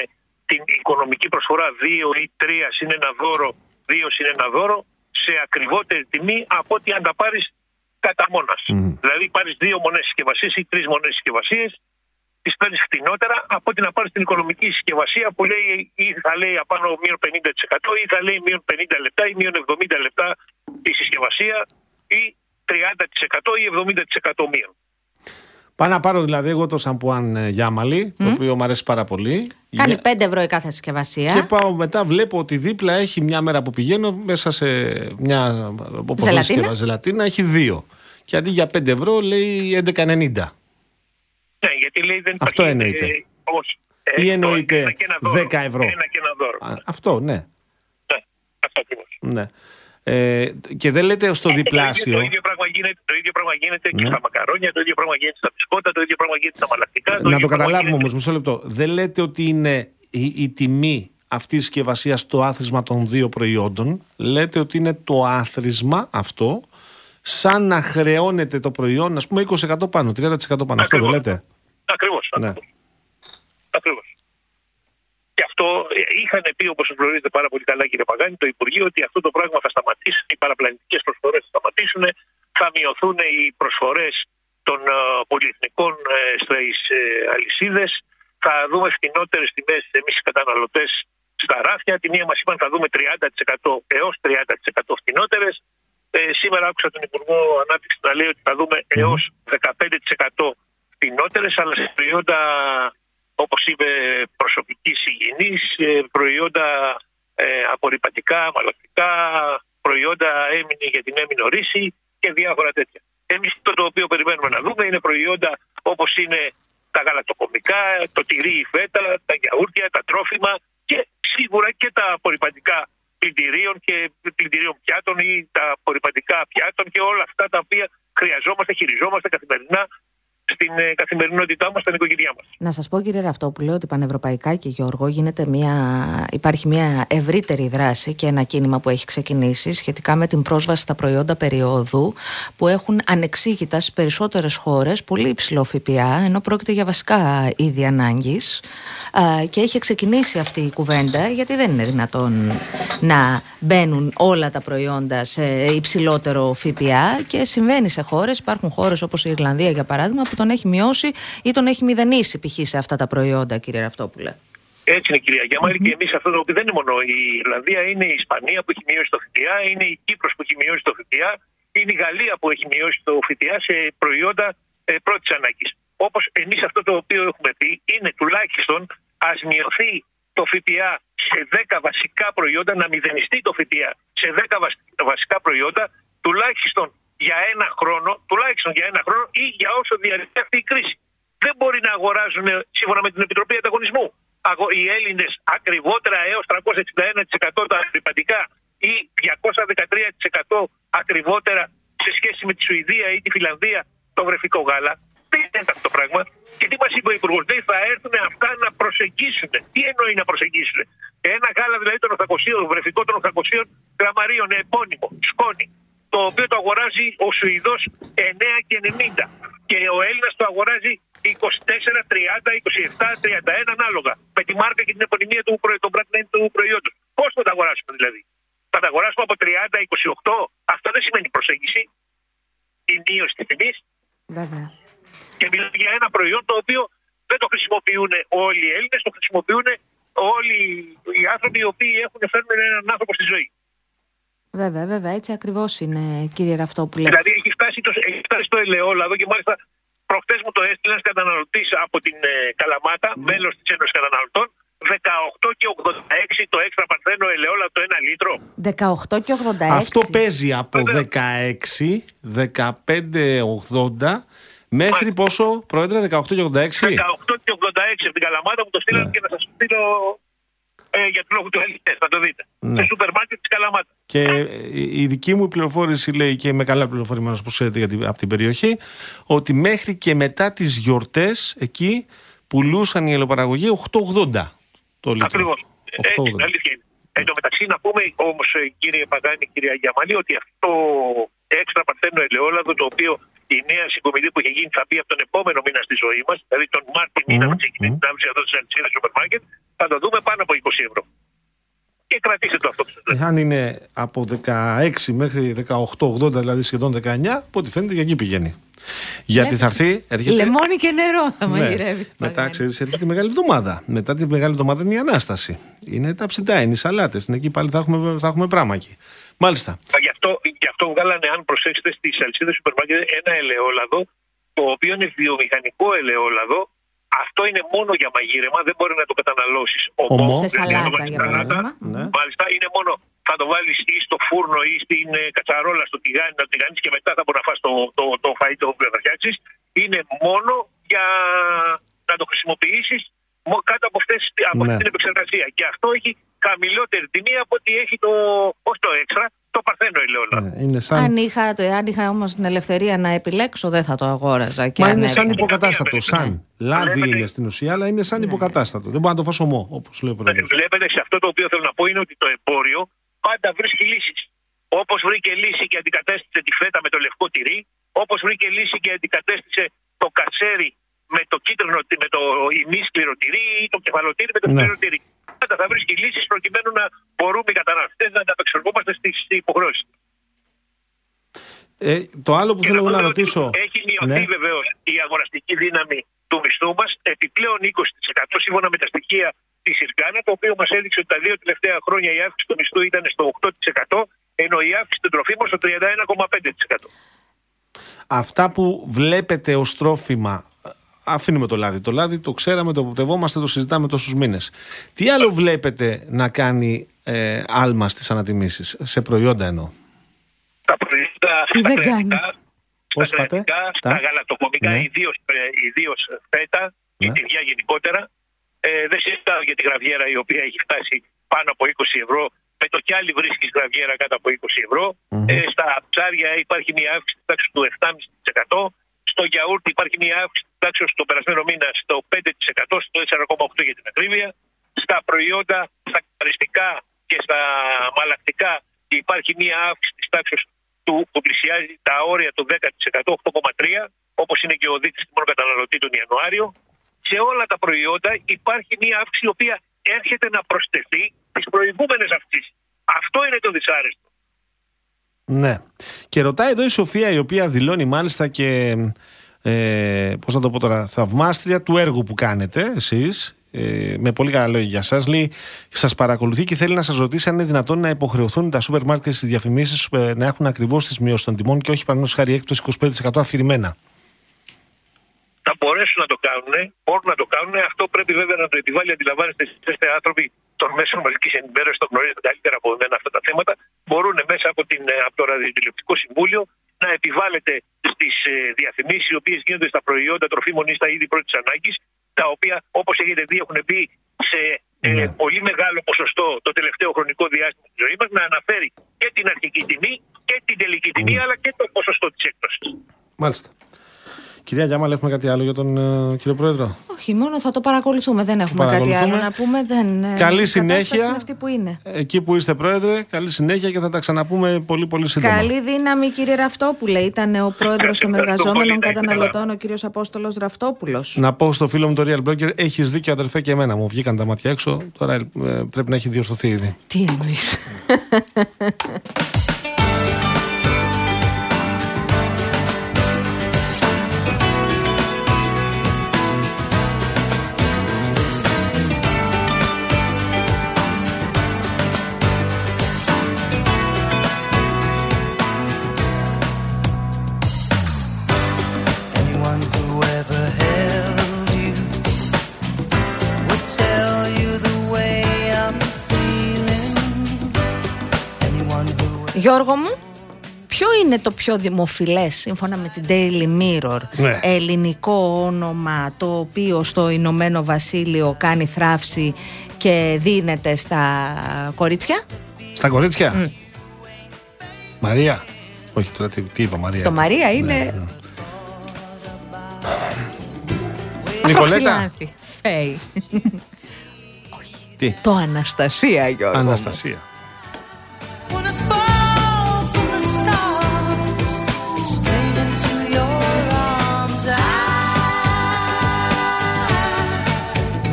την οικονομική προσφορά 2 ή 3 συν ένα δώρο, 2 συν ένα δώρο σε ακριβότερη τιμή από ό,τι αν τα πάρεις κατά μόνας. Δηλαδή πάρεις δύο μονές συσκευασίες ή τρεις μονές συσκευασίες τις παίρνεις φτηνότερα από ότι να πάρεις την οικονομική συσκευασία που λέει ή θα λέει απάνω μείον 50% ή θα λέει μείον 50 λεπτά ή μείον 70 λεπτά η συσκευασία ή 30% ή 70% μείον. Πάω να πάρω δηλαδή εγώ το σαμπουάν ε, Γιάμαλι, το οποίο μου αρέσει πάρα πολύ. Κάνει Για- 5 ευρώ η κάθε συσκευασία. Και πάω μετά, βλέπω ότι δίπλα έχει μια μέρα που πηγαίνω μέσα σε μια όπως Ζελατίνα; συσκευα- ζελατίνα, έχει δύο. Και αντί για 5 ευρώ λέει 11,90. Ναι, γιατί λέει δεν Αυτό υπάρχει, εννοείται. ε, όχι. Ή Ε, εννοείται ένα και ένα δώρο. 10 ευρώ. Ένα και ένα δώρο. Α, αυτό, ναι. Ναι, αυτό ακριβώς. ναι. Ε, και δεν λέτε στο Το διπλάσιο. ίδιο, το ίδιο πράγμα γίνεται, το ίδιο πράγμα γίνεται και Ναι. στα μακαρόνια, το ίδιο πράγμα γίνεται στα μπισκότα, το ίδιο πράγμα γίνεται στα μαλακτικά. Να ίδιο το πράγμα καταλάβουμε γίνεται- όμως, μισό λεπτό. Δεν λέτε ότι είναι η, η τιμή αυτής της συσκευασίας το άθροισμα των δύο προϊόντων. Λέτε ότι είναι το άθροισμα αυτό, σαν να χρεώνεται το προϊόν, ας πούμε, 20% πάνω, 30% πάνω. Αυτό δεν Ακριβώς. λέτε; Ακριβώς. Ναι. Ακριβώς. Ακριβώς. Και αυτό ε, είχαν πει, όπως γνωρίζετε πάρα πολύ καλά, κύριε Παγάνη, το Υπουργείο ότι αυτό το πράγμα θα σταματήσει, οι παραπλανητικές προσφορές θα σταματήσουν, θα μειωθούν οι προσφορές των ε, πολυεθνικών ε, στι αλυσίδες, θα δούμε φτηνότερες τιμές εμείς οι καταναλωτές στα ράφια. Τη μία μας είπαν θα δούμε 30% έως 30% φτηνότερες. Ε, σήμερα άκουσα τον Υπουργό Ανάπτυξης να λέει ότι θα δούμε έως 15% φτηνότερες, αλλά σε προϊόντα όπω είπε προσωπικής υγιεινής, προϊόντα ε, απορριπαντικά, μαλακτικά, προϊόντα έμεινη για την έμεινο ρίση και διάφορα τέτοια. Εμείς το, το οποίο περιμένουμε να δούμε είναι προϊόντα όπως είναι τα γαλακτοκομικά, το τυρί, η φέτα, τα γιαούρτια, τα τρόφιμα και σίγουρα και τα απορριπαντικά πλυντηρίων και πλυντηρίων πιάτων ή τα απορριπαντικά πιάτων και όλα αυτά τα οποία χρειαζόμαστε, χειριζόμαστε καθημερινά στη στην ε, καθημερινότητά μας, στην οικογένειά μας. Να σας πω, κύριε Ραυτόπουλο, ότι πανευρωπαϊκά και Γιώργο γίνεται μια, υπάρχει μια ευρύτερη δράση και ένα κίνημα που έχει ξεκινήσει σχετικά με την πρόσβαση στα προϊόντα περίοδου που έχουν ανεξήγητα στις περισσότερες χώρες πολύ υψηλό ΦΠΑ, ενώ πρόκειται για βασικά είδη ανάγκης. Και έχει ξεκινήσει αυτή η κουβέντα, γιατί δεν είναι δυνατόν να μπαίνουν όλα τα προϊόντα σε υψηλότερο ΦΠΑ και συμβαίνει σε χώρες. Υπάρχουν χώρες όπως η Ιρλανδία, για παράδειγμα, που τον έχει μειώσει ή τον έχει μηδενίσει π.χ. σε αυτά τα προϊόντα, κύριε Ραφτόπουλε. Έτσι είναι, κυρία Γιάμαρη, mm-hmm. και εμείς αυτό το οποίο δεν είναι μόνο η Ιρλανδία, είναι η Ισπανία που έχει μειώσει το ΦΠΑ, είναι η Κύπρος που έχει μειώσει το ΦΠΑ, είναι η Γαλλία που έχει μειώσει το ΦΠΑ σε προϊόντα ε, πρώτης ανάγκης. Όπως εμείς αυτό το οποίο έχουμε πει είναι τουλάχιστον ας μειωθεί το ΦΠΑ σε 10 βασικά προϊόντα, να μηδενιστεί το ΦΠΑ σε 10 βασικά προϊόντα, τουλάχιστον για ένα χρόνο, τουλάχιστον για ένα χρόνο ή για όσο διαρκεί αυτή η κρίση. Δεν μπορεί να αγοράζουν σύμφωνα με την Επιτροπή Ανταγωνισμού οι Έλληνες ακριβότερα έως 361% τα επιπαντικά ή 213% ακριβότερα σε σχέση με τη Σουηδία ή τη Φιλανδία το βρεφικό γάλα. Δεν είναι αυτό το πράγμα. Και τι μας είπε ο Υπουργός, δεν θα έρθουν αυτά να προσεγγίσουν. Τι εννοεί να προσεγγίσουν; Ένα γάλα δηλαδή των 800, βρεφικό των 800 γραμμαρίων, επώνυμο, σκόνη, το οποίο το αγοράζει ο Σουηδός 9 και 90 και ο Έλληνας το αγοράζει 24, 30, 27, 31 ανάλογα. Με τη μάρκα και την επωνυμία του, προϊ... του προϊόντος. Πώς θα τα αγοράσουμε δηλαδή; Θα τα αγοράσουμε από 30, 28. Αυτό δεν σημαίνει προσέγγιση. Η μείωση της τιμής. Βέβαια. Και μιλάμε για ένα προϊόν το οποίο δεν το χρησιμοποιούν όλοι οι Έλληνες, το χρησιμοποιούν όλοι οι άνθρωποι οι οποίοι έχουν φέρνει έναν άνθρωπο στη ζωή. Βέβαια, βέβαια, έτσι ακριβώς είναι, κύριε Ραυτόπουλε. Δηλαδή, έχει φτάσει το, έχει φτάσει το ελαιόλαδο και μάλιστα προχτέ μου το έστειλε ένας καταναλωτής από την ε, Καλαμάτα, mm. μέλος της Ένωσης Καταναλωτών. 18 και 86 το έξτρα παρθένο ελαιόλαδο το 1 λίτρο. 18 και 86. Αυτό παίζει από 16, 15, 80 Μέχρι πόσο, Πρόεδρε, 18 και 86. 18 και 86 από την Καλαμάτα που το στείλανε ναι. και να σας στείλω ε, για του λόγου του Έλληνε. Θα το δείτε. Ναι. Σε σούπερ μάρκετ της Καλαμάτας. Και η δική μου πληροφόρηση λέει και είμαι καλά πληροφορημένος όπως ξέρετε από την περιοχή ότι μέχρι και μετά τις γιορτές εκεί πουλούσαν οι ελαιοπαραγωγοί 8,80 το λίτρο. Ακριβώς. Έτσι, αλήθεια είναι. Εν τω μεταξύ, να πούμε όμως, ε, κύριε Παγάνη, κυρία Γιαμαλή, ότι αυτό έξτρα παρθένο ελαιόλαδο, το οποίο η νέα συγκομιδή που έχει γίνει θα μπει από τον επόμενο μήνα στη ζωή μας, δηλαδή τον Μάρτιο μήνα που ξεκινήσει την άμεση εδώ τη αλυσίδα σούπερ μάρκετ, θα το δούμε πάνω από 20 ευρώ. Και κρατήστε το αυτό. Εάν είναι από 16 μέχρι 18-80, δηλαδή σχεδόν 19, από ό,τι φαίνεται για εκεί πηγαίνει. Γιατί θα έρθει. Έρχεται... Λεμόνι και νερό θα ναι. μαγειρεύει. Μετά, ξέρεις, έρχεται τη μεγάλη εβδομάδα. Μετά τη μεγάλη εβδομάδα είναι η ανάσταση. Είναι τα ψητά, είναι οι σαλάτες. Είναι εκεί πάλι θα έχουμε, θα έχουμε πράγμα εκεί. Μάλιστα. Γι' αυτό, γι αυτό βγάλανε, αν προσέξετε, στις αλυσίδες σούπερ ένα ελαιόλαδο, το οποίο είναι βιομηχανικό ελαιόλαδο. Αυτό είναι μόνο για μαγείρεμα, δεν μπορεί να το καταναλώσεις ομό. Σε σαλάτα, για παράδειγμα. Ναι. Μάλιστα, είναι μόνο θα το βάλεις ή στο φούρνο ή στην ε, κατσαρόλα, στο τηγάνι, να το τηγάνει και μετά θα μπορεί να φας το, το, το φαΐ το οποίο θα φτιάξει. Είναι μόνο για να το χρησιμοποιήσεις κάτω από, αυτές, από ναι. την επεξεργασία. Και αυτό έχει χαμηλότερη τιμή από ότι έχει το, όχι το έξτρα, το παρθένο ελαιόλαδο. Ναι, σαν... Αν είχα, αν είχα όμως την ελευθερία να επιλέξω, δεν θα το αγόραζα. Και Μα είναι σαν υποκατάστατο. Σαν. Λάδι είναι στην ουσία, αλλά είναι σαν ναι. υποκατάστατο. Δεν μπορεί να το φας ομό, όπως λέει ο Πρόεδρο. Βλέπετε, σε αυτό το οποίο θέλω να πω είναι ότι το εμπόριο πάντα βρίσκει λύσεις. Όπως βρήκε λύση και αντικατέστησε τη φέτα με το λευκό τυρί, όπως βρήκε λύση και αντικατέστησε το κατσέρι με το κίτρινο, με το ημίσκληρο τυρί ή το κεφαλοτήρι με το ναι. σκληρό τυρί. Πάντα θα βρίσκει λύσεις προκειμένου να μπορούμε οι καταναλωτέ να ανταπεξεργόμαστε στις υποχρεώσεις. Ε, το άλλο που θέλω να ρωτήσω. Έχει μειωθεί ναι. βεβαίως η αγοραστική δύναμη του μισθού μας επιπλέον 20% σύμφωνα με τα στοιχεία της Ιργκάνα, το οποίο μας έδειξε ότι τα δύο τελευταία χρόνια η αύξηση του μισθού ήταν στο 8%, ενώ η αύξηση των τροφίμων στο 31,5%. Αυτά που βλέπετε ως τρόφιμα αφήνουμε το λάδι. Το λάδι το ξέραμε, το οπτευόμαστε, το συζητάμε τόσους μήνες. Τι άλλο βλέπετε να κάνει ε, άλμα στις ανατιμήσεις, σε προϊόντα εννοώ. Τα προϊόντα στα κρεατικά, Πώς στα, κρεατικά, στα τα... γαλακτοκομικά, ναι. ιδίως φέτα και ναι. τυριά γενικότερα. Ε, δεν συζητάω για τη γραβιέρα η οποία έχει φτάσει πάνω από 20 ευρώ. Με το κι άλλη βρίσκεις γραβιέρα κάτω από 20 ευρώ. Mm-hmm. Ε, στα ψάρια υπάρχει μια αύξηση τάξη του 7,5%. Στο γιαούρτι υπάρχει μια αύξηση τάξης τον περασμένο μήνα στο 5%, στο 4,8% για την ακρίβεια. Στα προϊόντα, στα καθαριστικά και στα μαλακτικά υπάρχει μια αύξηση της τάξης του που πλησιάζει τα όρια του 10%, 8,3%, όπως είναι και ο δείκτη τιμών καταναλωτή τον Ιανουάριο. Σε όλα τα προϊόντα υπάρχει μια αύξηση η οποία έρχεται να προσθεθεί τις προηγούμενες αυξήσεις. Αυτό είναι το δυσάρεστο. Ναι. Και ρωτάει εδώ η Σοφία, η οποία δηλώνει μάλιστα και. Ε, Πώς να το πω τώρα, θαυμάστρια του έργου που κάνετε εσείς. Ε, με πολύ καλά λόγια για εσά. Λέει, σας παρακολουθεί και θέλει να σας ρωτήσει αν είναι δυνατόν να υποχρεωθούν τα σούπερ μάρκετ στις διαφημίσεις ε, να έχουν ακριβώς τις μειώσεις των τιμών και όχι παραδείγματος χάρη έκπτωση 25% αφηρημένα θα μπορέσουν να το κάνουν, μπορούν να το κάνουν. Αυτό πρέπει βέβαια να το επιβάλλει. Αντιλαμβάνεστε, είστε άνθρωποι των μέσων μαζικής ενημέρωσης, το γνωρίζετε καλύτερα από μένα αυτά τα θέματα. Μπορούν μέσα από, την, ε, από το Ραδιοτηλεοπτικό Συμβούλιο να επιβάλλετε στις ε, διαφημίσεις οι οποίες γίνονται στα προϊόντα τροφίμων ή στα είδη πρώτης ανάγκης, τα οποία όπως έχετε δει έχουν μπει σε ε, ναι. πολύ μεγάλο ποσοστό το τελευταίο χρονικό διάστημα της ζωής μας να αναφέρει και την αρχική τιμή και την τελική τιμή, αλλά και το ποσοστό της έκπτωσης. Μάλιστα. Κυρία Γιάμαλ, έχουμε κάτι άλλο για τον uh, κύριο Πρόεδρο; Όχι, μόνο θα το παρακολουθούμε. Δεν έχουμε κάτι άλλο να πούμε. Δεν, ε, καλή συνέχεια. Είναι αυτή που είναι. Εκεί που είστε, Πρόεδρε. Καλή συνέχεια και θα τα ξαναπούμε πολύ πολύ σύντομα. Καλή δύναμη, κύριε Ραφτόπουλε. Ήταν ο Πρόεδρος των Εργαζόμενων Καταναλωτών, ο κύριος Απόστολος Ραφτόπουλος. Να πω στο φίλο μου το Real Broker, έχεις δίκιο, αδερφέ και εμένα. Μου βγήκαν τα μάτια έξω. Τώρα ε, πρέπει να έχει διορθωθεί ήδη. Τι εννοείς. Γιώργο μου, ποιο είναι το πιο δημοφιλές σύμφωνα με την Daily Mirror ναι. ελληνικό όνομα το οποίο στο Ηνωμένο Βασίλειο κάνει θράψη και δίνεται στα κορίτσια; Στα κορίτσια; Μαρία. Όχι τώρα τι, τι είπα Μαρία. Το Μαρία είναι ναι, ναι. Νικολέτα. Φέη. Τι; Το Αναστασία Γιώργο Αναστασία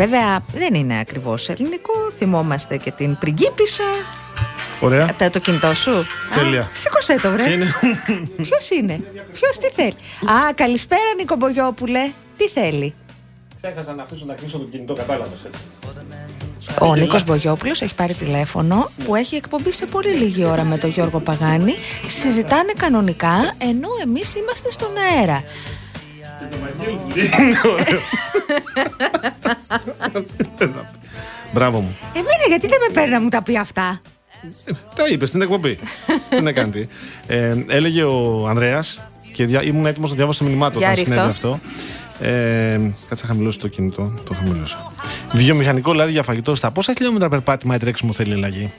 Βέβαια δεν είναι ακριβώς ελληνικό. Θυμόμαστε και την πριγκίπισσα. Ωραία. Το, το κινητό σου. Τέλεια. Σήκωσέ το, βρε. Ποιος είναι, Ποιος τι θέλει; Α, καλησπέρα Νίκο Μπογιόπουλε. Τι θέλει; Ξέχασα να αφήσω να κλείσω το κινητό, κατάλαβες έτσι. Ο Νίκος Μπογιόπουλος έχει πάρει τηλέφωνο που έχει εκπομπή σε πολύ λίγη ώρα με τον Γιώργο Παγάνη. Συζητάνε κανονικά ενώ εμείς είμαστε στον αέρα. Μπράβο μου. Εμένα γιατί δεν με παίρνει να μου τα πει αυτά; Τα είπε στην εκπομπή. Τι να κάνει. Ε, έλεγε ο Ανδρέας και ήμουν έτοιμος να διάβασω μηνυμάτων όταν συνέβη αυτό. Ε, κάτσε να χαμηλώσει το κινητό. Το χαμηλώσω. Βιομηχανικό λάδι για φαγητό. Στα πόσα χιλιόμετρα περπάτημα ή τρέξιμο θέλει η αλλαγή;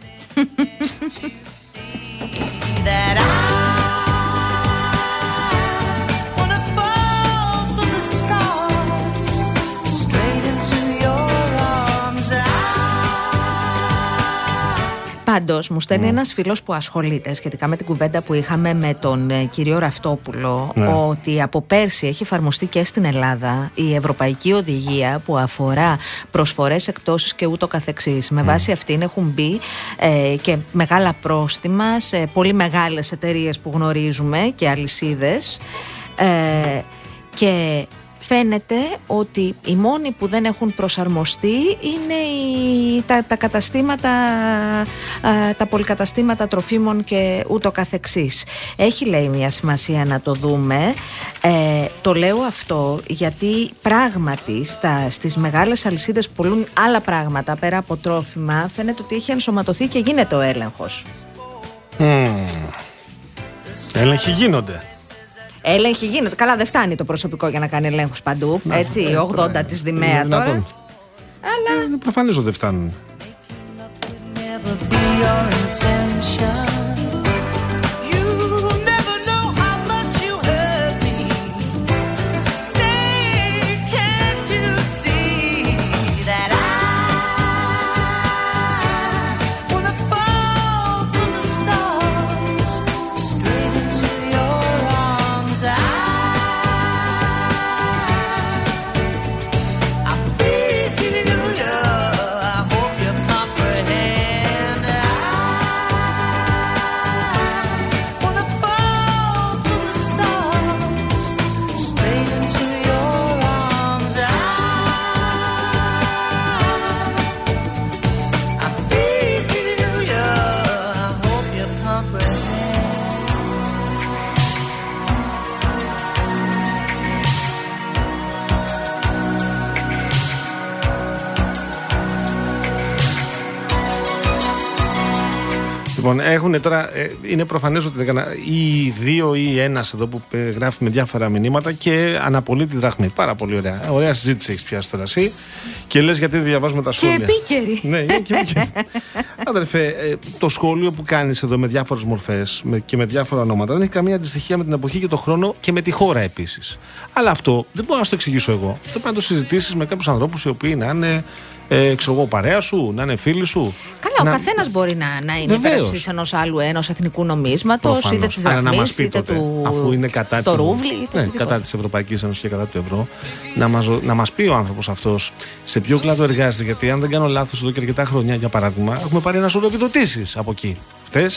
Πάντως, μου στέλνει mm. ένας φίλος που ασχολείται σχετικά με την κουβέντα που είχαμε με τον ε, κύριο Ραφτόπουλο, ναι. ότι από πέρσι έχει εφαρμοστεί και στην Ελλάδα η Ευρωπαϊκή Οδηγία που αφορά προσφορές, εκτόσεις και ούτω καθεξής. Με βάση αυτήν έχουν μπει ε, και μεγάλα πρόστιμα σε πολύ μεγάλες εταιρείες που γνωρίζουμε και αλυσίδες. Ε, και φαίνεται ότι οι μόνοι που δεν έχουν προσαρμοστεί είναι οι, τα, τα καταστήματα, τα πολυκαταστήματα τροφίμων και ούτω καθεξής. Έχει λέει μια σημασία να το δούμε. Ε, το λέω αυτό γιατί πράγματι στα, στις μεγάλες αλυσίδες που πουλούν άλλα πράγματα πέρα από τρόφιμα φαίνεται ότι έχει ενσωματωθεί και γίνεται ο έλεγχος. Mm. Έλεγχοι γίνονται. Έλεγχοι γίνεται. Καλά, δεν φτάνει το προσωπικό για να κάνει ελέγχους παντού. έτσι, 80 της Δημαία τώρα. Αλλά. Ε, Προφανώς ότι δεν φτάνουν. Έχουν τώρα, ε, είναι προφανές ότι έκανα ή δύο ή ένας εδώ που ε, γράφει με διάφορα μηνύματα και αναπολύει τη δραχμή. Πάρα πολύ ωραία. Ωραία συζήτηση έχεις πιάσει τώρα εσύ και λες γιατί διαβάζουμε τα σχόλια. Και επίκαιρη. ναι, είναι και επίκαιρη. Αδερφέ, ε, το σχόλιο που κάνεις εδώ με διάφορες μορφές και με διάφορα ονόματα δεν έχει καμία αντιστοιχεία με την εποχή και τον χρόνο και με τη χώρα επίσης. Αλλά αυτό δεν μπορώ να το εξηγήσω εγώ. Πρέπει να το συζητήσεις με κάποιους ανθρώπους οι οποίοι να είναι ε, ξέρω εγώ, παρέα σου, να είναι φίλοι σου. Καλά, να... ο καθένας μπορεί να, να είναι υπερασπιστής ενός άλλου ενός εθνικού νομίσματος, είτε της δραχμής, είτε του. Αφού είναι κατά το ρούβλι, είτε ναι, κατά της Ευρωπαϊκής Ένωσης και κατά του ευρώ, να μα να μας πει ο άνθρωπος αυτός σε ποιο κλάδο εργάζεται. Γιατί αν δεν κάνω λάθος, εδώ και αρκετά χρόνια, για παράδειγμα, έχουμε πάρει ένα σωρό επιδοτήσεις από εκεί. Αυτέ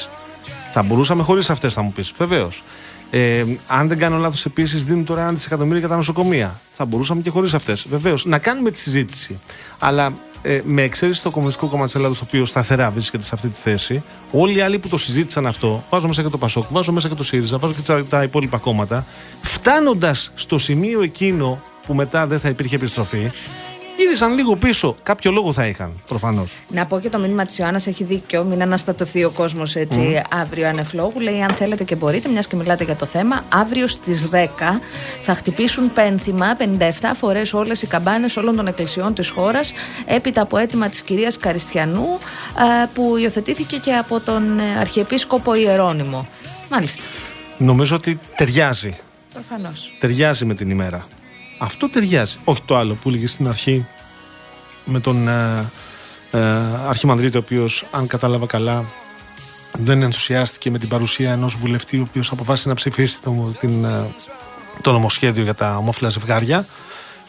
θα μπορούσαμε χωρίς αυτές, θα μου πεις. Βεβαίως. Ε, αν δεν κάνω λάθος, επίσης δίνουν τώρα ένα δισεκατομμύρια για τα νοσοκομεία. Θα μπορούσαμε και χωρίς αυτές. Βεβαίως, να κάνουμε τη συζήτηση. Αλλά ε, με εξαίρεση το Κομμουνιστικό Κόμμα της Ελλάδα, το οποίος σταθερά βρίσκεται σε αυτή τη θέση, όλοι οι άλλοι που το συζήτησαν αυτό, βάζω μέσα και το Πασόκ, βάζω μέσα και το ΣΥΡΙΖΑ, βάζω και τα υπόλοιπα κόμματα, φτάνοντας στο σημείο εκείνο που μετά δεν θα υπήρχε επιστροφή, γύρισαν λίγο πίσω. Κάποιο λόγο θα είχαν, προφανώς. Να πω και το μήνυμα της Ιωάννας έχει δίκιο. Μην αναστατωθεί ο κόσμος έτσι mm. αύριο ανεφλόγου. Λέει: Αν θέλετε και μπορείτε, μιας και μιλάτε για το θέμα, αύριο στις 10 θα χτυπήσουν πένθυμα 57 φορές όλες οι καμπάνες όλων των εκκλησιών της χώρας έπειτα από αίτημα της κυρίας Καριστιανού που υιοθετήθηκε και από τον ε, Αρχιεπίσκοπο Ιερώνυμο. Μάλιστα. Νομίζω ότι ταιριάζει. Προφανώς. Ταιριάζει με την ημέρα. Αυτό ταιριάζει. Όχι το άλλο που έλεγες στην αρχή με τον ε, ε, Αρχιμανδρίτη, ο οποίος, αν κατάλαβα καλά, δεν ενθουσιάστηκε με την παρουσία ενός βουλευτή, ο οποίος αποφάσισε να ψηφίσει το, την, ε, το νομοσχέδιο για τα ομόφυλα ζευγάρια.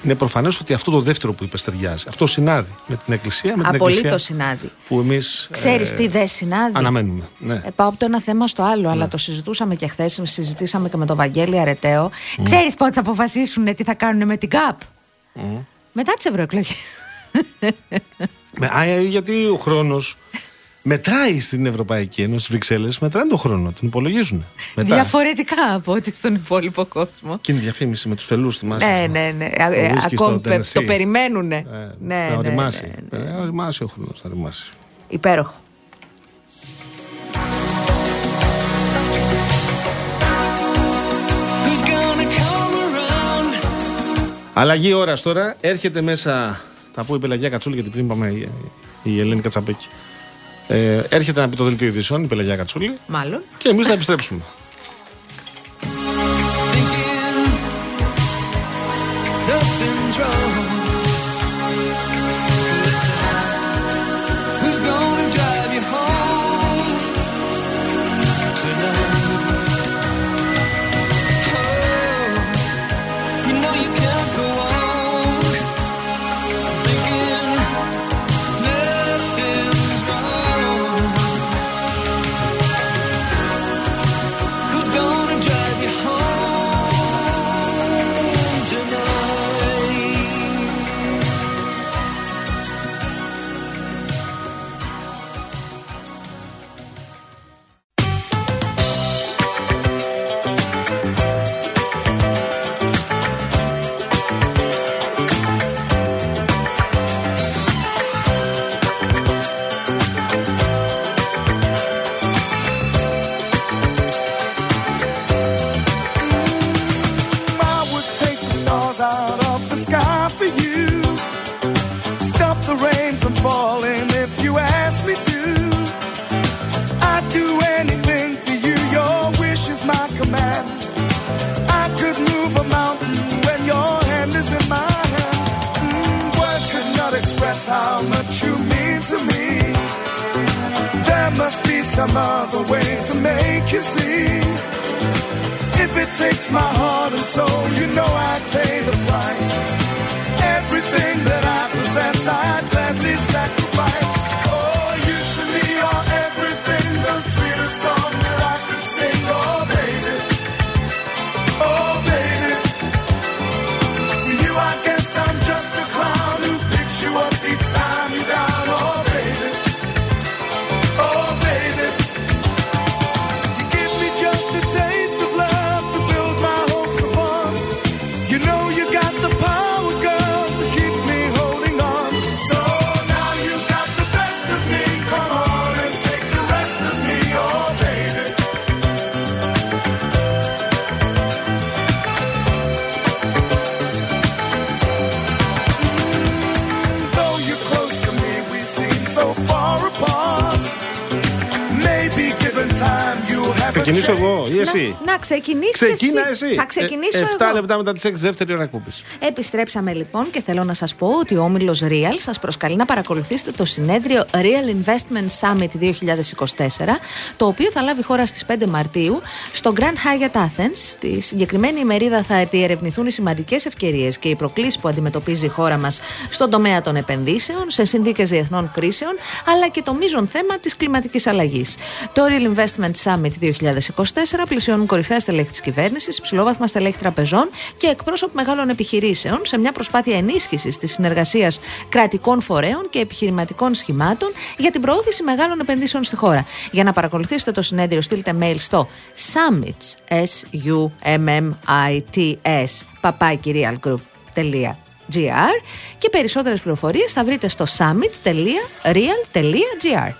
Είναι προφανές ότι αυτό το δεύτερο που είπες ταιριάζει. Αυτό συνάδει με την Εκκλησία. Με την Απολύτως συνάδει. Που εμείς. Ξέρεις ε, τι δεν συνάδει; Αναμένουμε. Ναι. Ε, πάω από το ένα θέμα στο άλλο, αλλά ναι. το συζητούσαμε και χθες. Συζητήσαμε και με τον Βαγγέλη Αρετέο. Mm. Ξέρεις πότε θα αποφασίσουν τι θα κάνουν με την ΚΑΠ; Mm. Μετά τις ευρωεκλογές. γιατί ο χρόνος μετράει στην Ευρωπαϊκή Ένωση, στις Βρυξέλλες, μετράει τον χρόνο, τον υπολογίζουν. Διαφορετικά από ό,τι στον υπόλοιπο κόσμο. Και είναι διαφήμιση με τους φελού, θυμάσαι. Ναι, ναι, ναι. Ε, ακόμη το περιμένουν. Ναι, ναι, ναι, οριμάσει. Ναι, ναι. οριμάσει ο χρόνος, θα οριμάσει. Υπέροχο. Αλλαγή ώρας τώρα. Έρχεται μέσα. Θα πω η Πελαγία Κατσούλη γιατί πριν είπαμε η Ελένη Κατσαπέκη. Ε, έρχεται να πει το δελτίο ειδήσεων, η Πελαγιά Κατσούλη. Μάλλον. Και εμείς θα επιστρέψουμε. kissing. If it takes my heart and soul, you know I pay the price. Εγώ ή εσύ. Να, να ξεκινήσεις. Ξεκίνα εσύ. Θα ξεκινήσω ε, 7 εγώ. λεπτά μετά τις 6 δεύτερη ώρα εκπομπής. Επιστρέψαμε λοιπόν και θέλω να σας πω ότι ο όμιλος Real σας προσκαλεί να παρακολουθήσετε το συνέδριο Real Investment Summit 2024, το οποίο θα λάβει χώρα στις 5 Μαρτίου στο Grand Hyatt Athens. Στη συγκεκριμένη ημερίδα θα διερευνηθούν οι σημαντικές ευκαιρίες και οι προκλήσεις που αντιμετωπίζει η χώρα μας στον τομέα των επενδύσεων, σε συνθήκες διεθνών κρίσεων, αλλά και το μείζον θέμα της κλιματικής αλλαγής. Το Real Investment Summit 2024 πλησιώνουν κορυφαία στελέχη της κυβέρνησης, ψηλόβαθμα στελέχη τραπεζών και εκπρόσωποι μεγάλων επιχειρήσεων σε μια προσπάθεια ενίσχυσης της συνεργασίας κρατικών φορέων και επιχειρηματικών σχημάτων για την προώθηση μεγάλων επενδύσεων στη χώρα. Για να παρακολουθήσετε το συνέδριο, στείλτε mail στο summits, S-U-M-M-I-T-S, papakirialgroup.gr και περισσότερες πληροφορίες θα βρείτε στο summits.real.gr.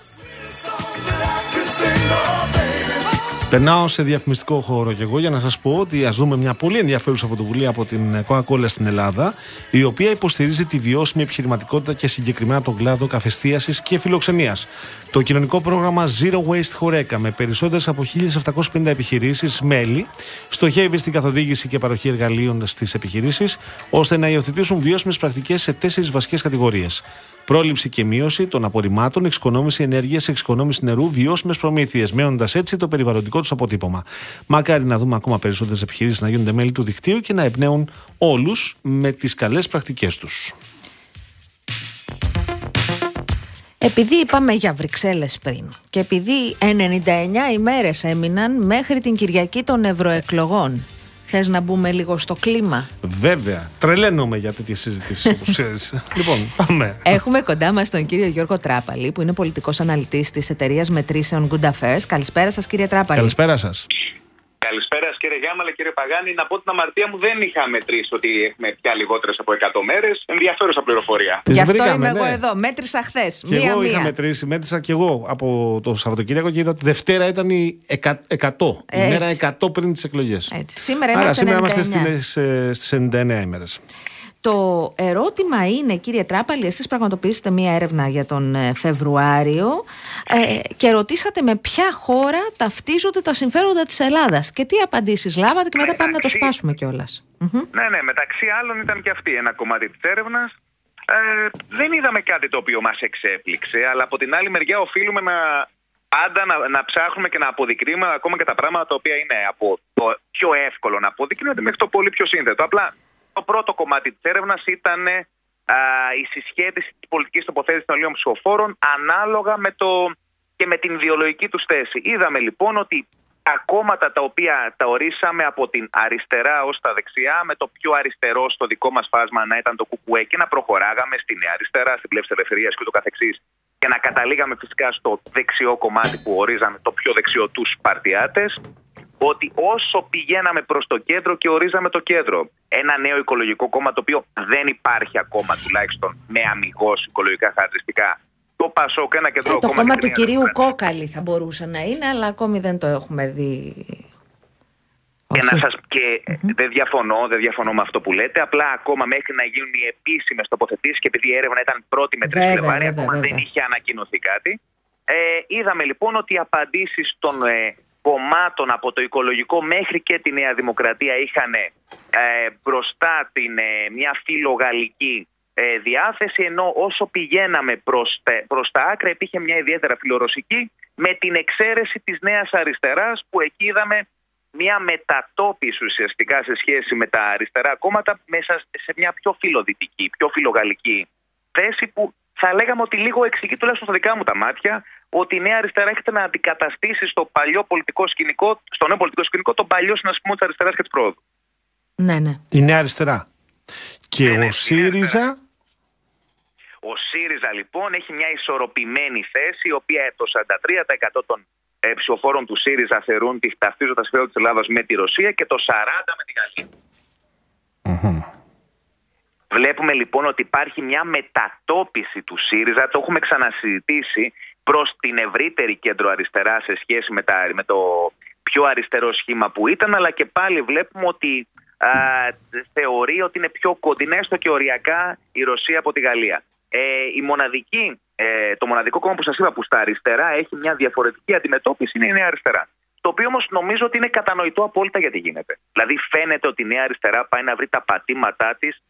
Περνάω σε διαφημιστικό χώρο και εγώ για να σας πω ότι ας δούμε μια πολύ ενδιαφέρουσα πρωτοβουλία από την Coca-Cola στην Ελλάδα, η οποία υποστηρίζει τη βιώσιμη επιχειρηματικότητα και συγκεκριμένα τον κλάδο καφεστίασης και φιλοξενίας. Το κοινωνικό πρόγραμμα Zero Waste Horeca με περισσότερες από 1.750 επιχειρήσεις μέλη στοχεύει στην καθοδήγηση και παροχή εργαλείων στις επιχειρήσεις, ώστε να υιοθετήσουν βιώσιμες πρακτικές σε τέσσερις βασικές κατηγορίες. Πρόληψη και μείωση των απορριμμάτων, εξοικονόμηση ενέργειας, εξοικονόμηση νερού, βιώσιμες προμήθειες, μένοντας έτσι το περιβαλλοντικό τους αποτύπωμα. Μακάρι να δούμε ακόμα περισσότερες επιχειρήσεις να γίνονται μέλη του δικτύου και να εμπνέουν όλους με τις καλές πρακτικές τους. Επειδή είπαμε για Βρυξέλλες πριν και επειδή 99 ημέρες έμειναν μέχρι την Κυριακή των ευρωεκλογών Θες να μπούμε λίγο στο κλίμα; Βέβαια, τρελαίνομαι για τέτοιες συζητήσεις όπως ξέρεις. λοιπόν, πάμε. Έχουμε κοντά μας τον κύριο Γιώργο Τράπαλη που είναι πολιτικός αναλυτής της εταιρείας μετρήσεων Good Affairs Καλησπέρα σας κύριε Τράπαλη Καλησπέρα σας Καλησπέρα σας κύριε Γιάμαλα, κύριε Παγάνη. Να πω την αμαρτία μου δεν είχα μετρήσει ότι έχουμε πια λιγότερες από 100 μέρες. Ενδιαφέρουσα πληροφορία. Τις Γι' αυτό βρήκαμε, είμαι ναι. εγώ εδώ. Μέτρησα χθες. Και εγώ είχα Μία-μία. μετρήσει, μέτρησα και εγώ από το Σαββατοκύριακο και είδα ότι Δευτέρα ήταν η εκα- 100. Η Έτσι. μέρα 100 πριν τις εκλογές. Έτσι. Σήμερα Άρα είμαστε σήμερα 99. είμαστε στις, ε, στις 99 ημέρες. Το ερώτημα είναι, κύριε Τράπαλη, εσείς πραγματοποιήσετε μία έρευνα για τον ε, Φεβρουάριο ε, και ρωτήσατε με ποια χώρα ταυτίζονται τα συμφέροντα της Ελλάδας και τι απαντήσεις λάβατε και μετά πάμε να το Εντάξει. σπάσουμε κιόλας. Μμμ. Ναι, ναι, μεταξύ άλλων ήταν και αυτή ένα κομμάτι της έρευνας. Ε, δεν είδαμε κάτι το οποίο μας εξέπληξε, αλλά από την άλλη μεριά οφείλουμε να πάντα να, να ψάχνουμε και να αποδεικνύουμε ακόμα και τα πράγματα τα οποία είναι από το πιο εύκολο να αποδεικνύονται μέχρι το πολύ πιο σύνθετο. Απλά το πρώτο κομμάτι της έρευνας ήταν ε, α, η συσχέτιση της πολιτικής τοποθέτησης των Ελλήνων ψηφοφόρων ανάλογα με το και με την ιδεολογική τους θέση. Είδαμε λοιπόν ότι τα κόμματα τα οποία τα ορίσαμε από την αριστερά ως τα δεξιά, με το πιο αριστερό στο δικό μας φάσμα να ήταν το κουκουέ και να προχωράγαμε στη νέα αριστερά, στην πλεύση ελευθερίας και το καθεξής και να καταλήγαμε φυσικά στο δεξιό κομμάτι που ορίζαμε το πιο δεξιό τους παρτιάτες, ότι όσο πηγαίναμε προς το κέντρο και ορίζαμε το κέντρο, ένα νέο οικολογικό κόμμα το οποίο δεν υπάρχει ακόμα τουλάχιστον με αμυγός οικολογικά χαρακτηριστικά, το ΠΑΣΟΚ, ένα Ε, κεντρικό το κόμμα. κόμμα της του Νέας κυρίου Δημοκρατίας. Κόκαλη θα μπορούσε να είναι, αλλά ακόμη δεν το έχουμε δει. Και, Όχι. να σας, και δεν, διαφωνώ, δεν διαφωνώ με αυτό που λέτε. Απλά ακόμα μέχρι να γίνουν οι επίσημες τοποθετήσεις και επειδή η έρευνα ήταν πρώτη με τρεις Βέβαια, Φλεβάρι, βέβαια, ακόμα βέβαια. δεν είχε ανακοινωθεί κάτι. Ε, είδαμε λοιπόν ότι οι απαντήσεις των ε, κομμάτων από το οικολογικό μέχρι και τη Νέα Δημοκρατία είχαν ε, μπροστά την, ε, μια φιλογαλλική ε, διάθεση, ενώ όσο πηγαίναμε προς, τα- προς τα άκρα υπήρχε μια ιδιαίτερα φιλορωσική με την εξαίρεση της νέας αριστεράς που εκεί είδαμε μια μετατόπιση ουσιαστικά σε σχέση με τα αριστερά κόμματα μέσα σε μια πιο φιλοδυτική, πιο φιλογαλλική θέση που θα λέγαμε ότι λίγο εξηγεί τουλάχιστον στα δικά μου τα μάτια ότι η νέα αριστερά έχετε να αντικαταστήσει στο παλιό πολιτικό σκηνικό, στο νέο πολιτικό σκηνικό, τον παλιό συνασπισμό της αριστεράς και της πρόοδου. Ναι, ναι. Η Νέα Αριστερά. Και Ναι, ναι, ο η ΣΥΡΙΖΑ; Ο ΣΥΡΙΖΑ λοιπόν έχει μια ισορροπημένη θέση, η οποία το 43% των ε, ψηφοφόρων του ΣΥΡΙΖΑ θεωρούν ότι ταυτίζονται τα συμφέροντα της Ελλάδα με τη Ρωσία και το 40% με τη Γαλλία. Βλέπουμε λοιπόν ότι υπάρχει μια μετατόπιση του ΣΥΡΙΖΑ, το έχουμε ξανασυζητήσει, προς την ευρύτερη κέντρο αριστερά σε σχέση με, τα, με το πιο αριστερό σχήμα που ήταν, αλλά και πάλι βλέπουμε ότι α, θεωρεί ότι είναι πιο κοντινά, έστω και οριακά, η Ρωσία από τη Γαλλία. Ε, η μοναδική, ε, το μοναδικό κόμμα που σας είπα που στα αριστερά έχει μια διαφορετική αντιμετώπιση είναι η Νέα Αριστερά. Το οποίο όμως νομίζω ότι είναι κατανοητό απόλυτα γιατί γίνεται. Δηλαδή, φαίνεται ότι η Νέα Αριστερά πάει να βρει τα πατήματά της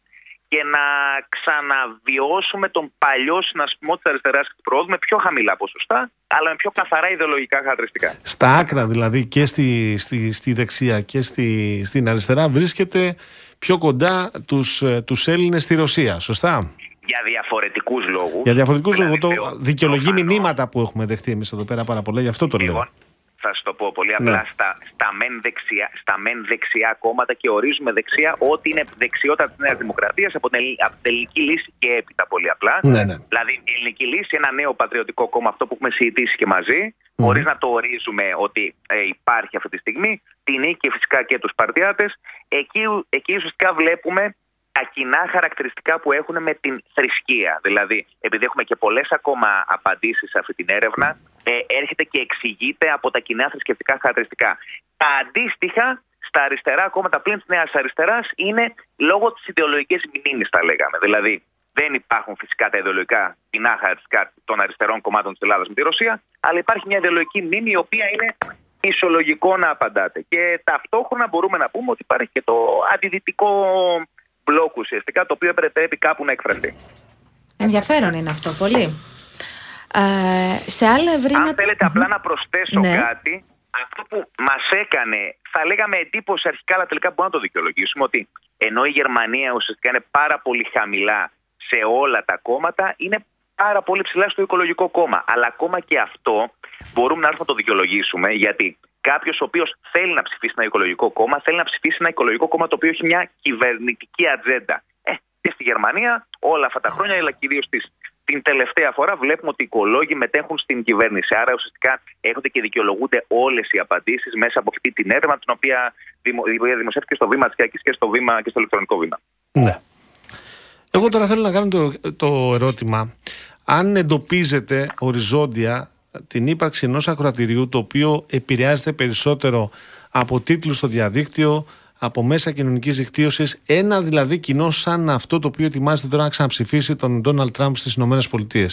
και να ξαναβιώσουμε τον παλιό συνασπισμό της αριστεράς και του πρόοδου με πιο χαμηλά ποσοστά, αλλά με πιο καθαρά ιδεολογικά χαρακτηριστικά. Στα άκρα δηλαδή και στη, στη, στη δεξιά και στη, στην αριστερά βρίσκεται πιο κοντά τους, ε, τους Έλληνες στη Ρωσία, σωστά; Για διαφορετικούς λόγους. Για διαφορετικούς δηλαδή, λόγους. Το δικαιολογεί προφανώς. μηνύματα που έχουμε δεχτεί εμείς εδώ πέρα πάρα πολλά, γι' αυτό το λέω. Λοιπόν, θα σου το πω πολύ απλά. Ναι. Στα, στα, μεν δεξιά, στα μεν δεξιά κόμματα και ορίζουμε δεξιά ό,τι είναι δεξιότητα της Νέας Δημοκρατίας από, την ελλη- από την ελληνική λύση και έπειτα πολύ απλά. Ναι, ναι. Δηλαδή, η ελληνική λύση, ένα νέο πατριωτικό κόμμα, αυτό που έχουμε συζητήσει και μαζί, Μμμ. χωρίς να το ορίζουμε ότι ε, υπάρχει αυτή τη στιγμή, την νίκη φυσικά και τους Σπαρτιάτε. Εκεί, εκεί ουσιαστικά βλέπουμε τα κοινά χαρακτηριστικά που έχουν με την θρησκεία. Δηλαδή, επειδή έχουμε και πολλές ακόμα απαντήσεις σε αυτή την έρευνα, ε, έρχεται και εξηγείται από τα κοινά θρησκευτικά χαρακτηριστικά. Τα αντίστοιχα στα αριστερά κόμματα πλήν της Νέας Αριστεράς είναι λόγω της ιδεολογικής μνήμης, τα λέγαμε. Δηλαδή, δεν υπάρχουν φυσικά τα ιδεολογικά κοινά χαρακτηριστικά των αριστερών κομμάτων της Ελλάδας με τη Ρωσία, αλλά υπάρχει μια ιδεολογική μνήμη η οποία είναι φυσιολογικό να απαντάτε. Και ταυτόχρονα μπορούμε να πούμε ότι υπάρχει και το αντιδυτικό μπλοκ ουσιαστικά, το οποίο πρέπει κάπου να εκφραστεί. Ενδιαφέρον είναι αυτό πολύ. Ε, σε άλλα ευρήματα. Αν θέλετε απλά να προσθέσω Ναι. κάτι, αυτό που μας έκανε, θα λέγαμε εντύπωση αρχικά, αλλά τελικά μπορούμε να το δικαιολογήσουμε, ότι ενώ η Γερμανία ουσιαστικά είναι πάρα πολύ χαμηλά σε όλα τα κόμματα, είναι πάρα πολύ ψηλά στο οικολογικό κόμμα. Αλλά ακόμα και αυτό μπορούμε να έρθουμε να το δικαιολογήσουμε, γιατί κάποιος ο οποίος θέλει να ψηφίσει ένα οικολογικό κόμμα, θέλει να ψηφίσει ένα οικολογικό κόμμα το οποίο έχει μια κυβερνητική ατζέντα. Ε, και στη Γερμανία όλα αυτά τα χρόνια, αλλά κυρίως την τελευταία φορά βλέπουμε ότι οι οικολόγοι μετέχουν στην κυβέρνηση. Άρα ουσιαστικά έρχονται και δικαιολογούνται όλες οι απαντήσεις μέσα από αυτή την έρευνα, την οποία δημο- η οποία δημοσιεύτηκε στο βήμα της Κιακή και στο, βήμα, και στο ηλεκτρονικό βήμα. Ναι. Εγώ τώρα θέλω να κάνω το, το ερώτημα. Αν εντοπίζετε οριζόντια την ύπαρξη ενός ακροατηρίου το οποίο επηρεάζεται περισσότερο από τίτλους στο διαδίκτυο, από μέσα κοινωνικής δικτύωσης, ένα δηλαδή κοινό σαν αυτό το οποίο ετοιμάζεται τώρα να ξαναψηφίσει τον Ντόναλτ Τραμπ στις ΗΠΑ.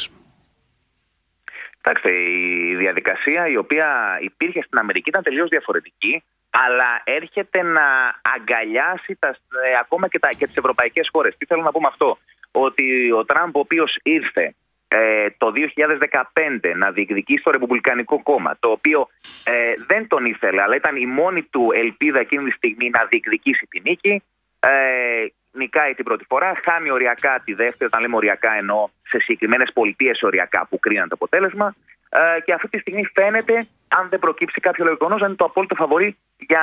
Κοιτάξτε, η διαδικασία η οποία υπήρχε στην Αμερική ήταν τελείως διαφορετική, αλλά έρχεται να αγκαλιάσει τα, ε, ακόμα και, τα, και τις ευρωπαϊκές χώρες. Τι θέλω να πω με αυτό, ότι ο Τραμπ ο οποίος ήρθε ε, το 2015 να διεκδικήσει το Ρεπουμπλικανικό κόμμα, το οποίο ε, δεν τον ήθελε, αλλά ήταν η μόνη του ελπίδα εκείνη τη στιγμή να διεκδικήσει τη νίκη. Ε, νικάει την πρώτη φορά, χάνει οριακά τη δεύτερη, όταν λέμε οριακά εννοώ σε συγκεκριμένες πολιτείες οριακά που κρίναν το αποτέλεσμα. Ε, και αυτή τη στιγμή φαίνεται, αν δεν προκύψει κάποιο λογικό να είναι το απόλυτο φαβορή για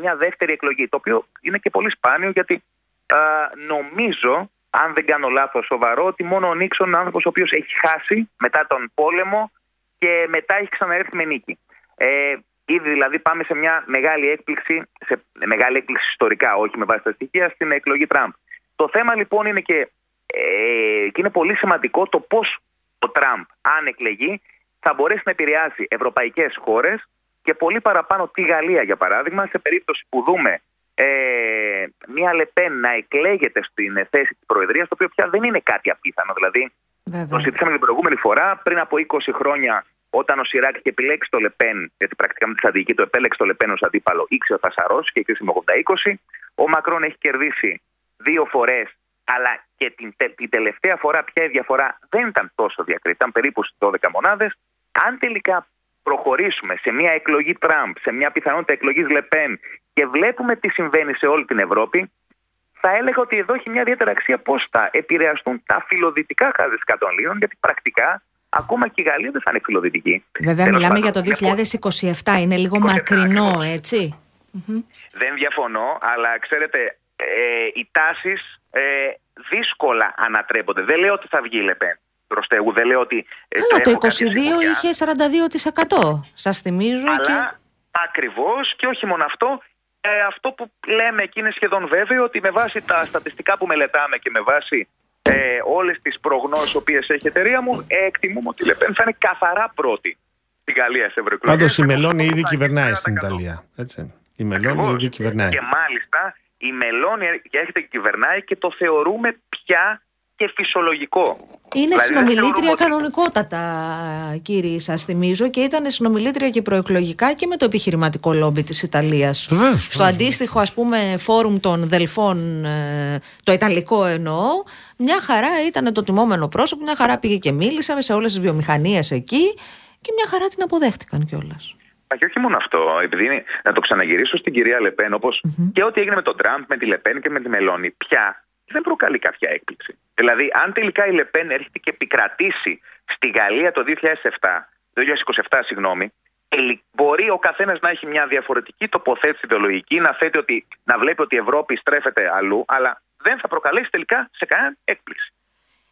μια δεύτερη εκλογή. Το οποίο είναι και πολύ σπάνιο γιατί ε, νομίζω, αν δεν κάνω λάθος σοβαρό, ότι μόνο ο Νίξον είναι άνθρωπος ο οποίος έχει χάσει μετά τον πόλεμο και μετά έχει ξαναέρθει με νίκη. Ε, Ήδη δηλαδή πάμε σε μια μεγάλη έκπληξη, σε μεγάλη έκπληξη ιστορικά, όχι με βάση τα στοιχεία, στην εκλογή Τραμπ. Το θέμα λοιπόν είναι και, ε, και είναι πολύ σημαντικό το πώς ο Τραμπ, αν εκλεγεί, θα μπορέσει να επηρεάσει ευρωπαϊκές χώρες και πολύ παραπάνω τη Γαλλία, για παράδειγμα, σε περίπτωση που δούμε ε, μια Λεπέν να εκλέγεται στην θέση της Προεδρίας, το οποίο πια δεν είναι κάτι απίθανο. Δηλαδή, Βέβαια. το συζητήσαμε την προηγούμενη φορά, πριν από 20 χρόνια, όταν ο Σιράκ είχε επιλέξει το Λεπέν, γιατί πρακτικά με τη στρατηγική του επέλεξε το Λεπέν ως αντίπαλο, ήξερε ο Θασαρός και κρίσιμο 80-20. Ο Μακρόν έχει κερδίσει δύο φορές, αλλά και την, τε- την τελευταία φορά πια η διαφορά δεν ήταν τόσο διακριτή, ήταν περίπου στις 12 μονάδες. Αν τελικά προχωρήσουμε σε μια εκλογή Τραμπ, σε μια πιθανότητα εκλογής Λεπέν και βλέπουμε τι συμβαίνει σε όλη την Ευρώπη, θα έλεγα ότι εδώ έχει μια ιδιαίτερη αξία πώς θα επηρεαστούν τα φιλοδυτικά χαρακτηριστικά των Λίων, γιατί πρακτικά ακόμα και η Γαλλία δεν θα είναι φιλοδυτική. Βέβαια, Τέλος μιλάμε πάντων, για το είναι 2027. Είναι λίγο 27, μακρινό, ακριβώς. έτσι. Μμμ. Δεν διαφωνώ, αλλά ξέρετε, ε, οι τάσεις ε, δύσκολα ανατρέπονται. Δεν λέω ότι θα βγει η Λεπέν προς Θεού, δεν λέω ότι. ε, Καλά, το έχω κάποια 22 σιγουριά. είχε 42%. Σας θυμίζω και... Αλλά ακριβώς και όχι μόνο αυτό. Ε, αυτό που λέμε εκεί είναι σχεδόν βέβαιο ότι με βάση τα στατιστικά που μελετάμε και με βάση ε, όλες τις προγνώσεις που έχει η εταιρεία μου, ε, εκτιμούμε ότι η Λεπέν θα είναι καθαρά πρώτη στη Γαλλία σε ευρωεκλογές. Πάντως η Μελώνη ήδη κυβερνάει στην Ιταλία. Έτσι. Η Μελώνη Ακριβώς. ήδη κυβερνάει. Και μάλιστα η Μελώνη έρχεται και κυβερνάει και το θεωρούμε πια και φυσιολογικό. Είναι δηλαδή, συνομιλήτρια κανονικότατα, κύριε, σα θυμίζω, και ήταν συνομιλήτρια και προεκλογικά και με το επιχειρηματικό λόμπι της Ιταλίας. Στο αντίστοιχο, ας πούμε, φόρουμ των Δελφών, ε, το Ιταλικό εννοώ, μια χαρά ήταν το τιμόμενο πρόσωπο, μια χαρά πήγε και μίλησε σε όλες τις βιομηχανίες εκεί και μια χαρά την αποδέχτηκαν κιόλας. Και όχι μόνο αυτό, επειδή είναι, να το ξαναγυρίσω στην κυρία Λεπέν, όπως και ό,τι έγινε με τον Τραμπ, με τη Λεπέν και με τη Μελώνη, πια δεν προκαλεί κάποια έκπληξη. Δηλαδή, αν τελικά η Λεπέν έρχεται και επικρατήσει στη Γαλλία το 2007, 2027, συγγνώμη, μπορεί ο καθένας να έχει μια διαφορετική τοποθέτηση ιδεολογική, να, θέτει ότι, να βλέπει ότι η Ευρώπη στρέφεται αλλού, αλλά δεν θα προκαλέσει τελικά σε κανένα έκπληξη.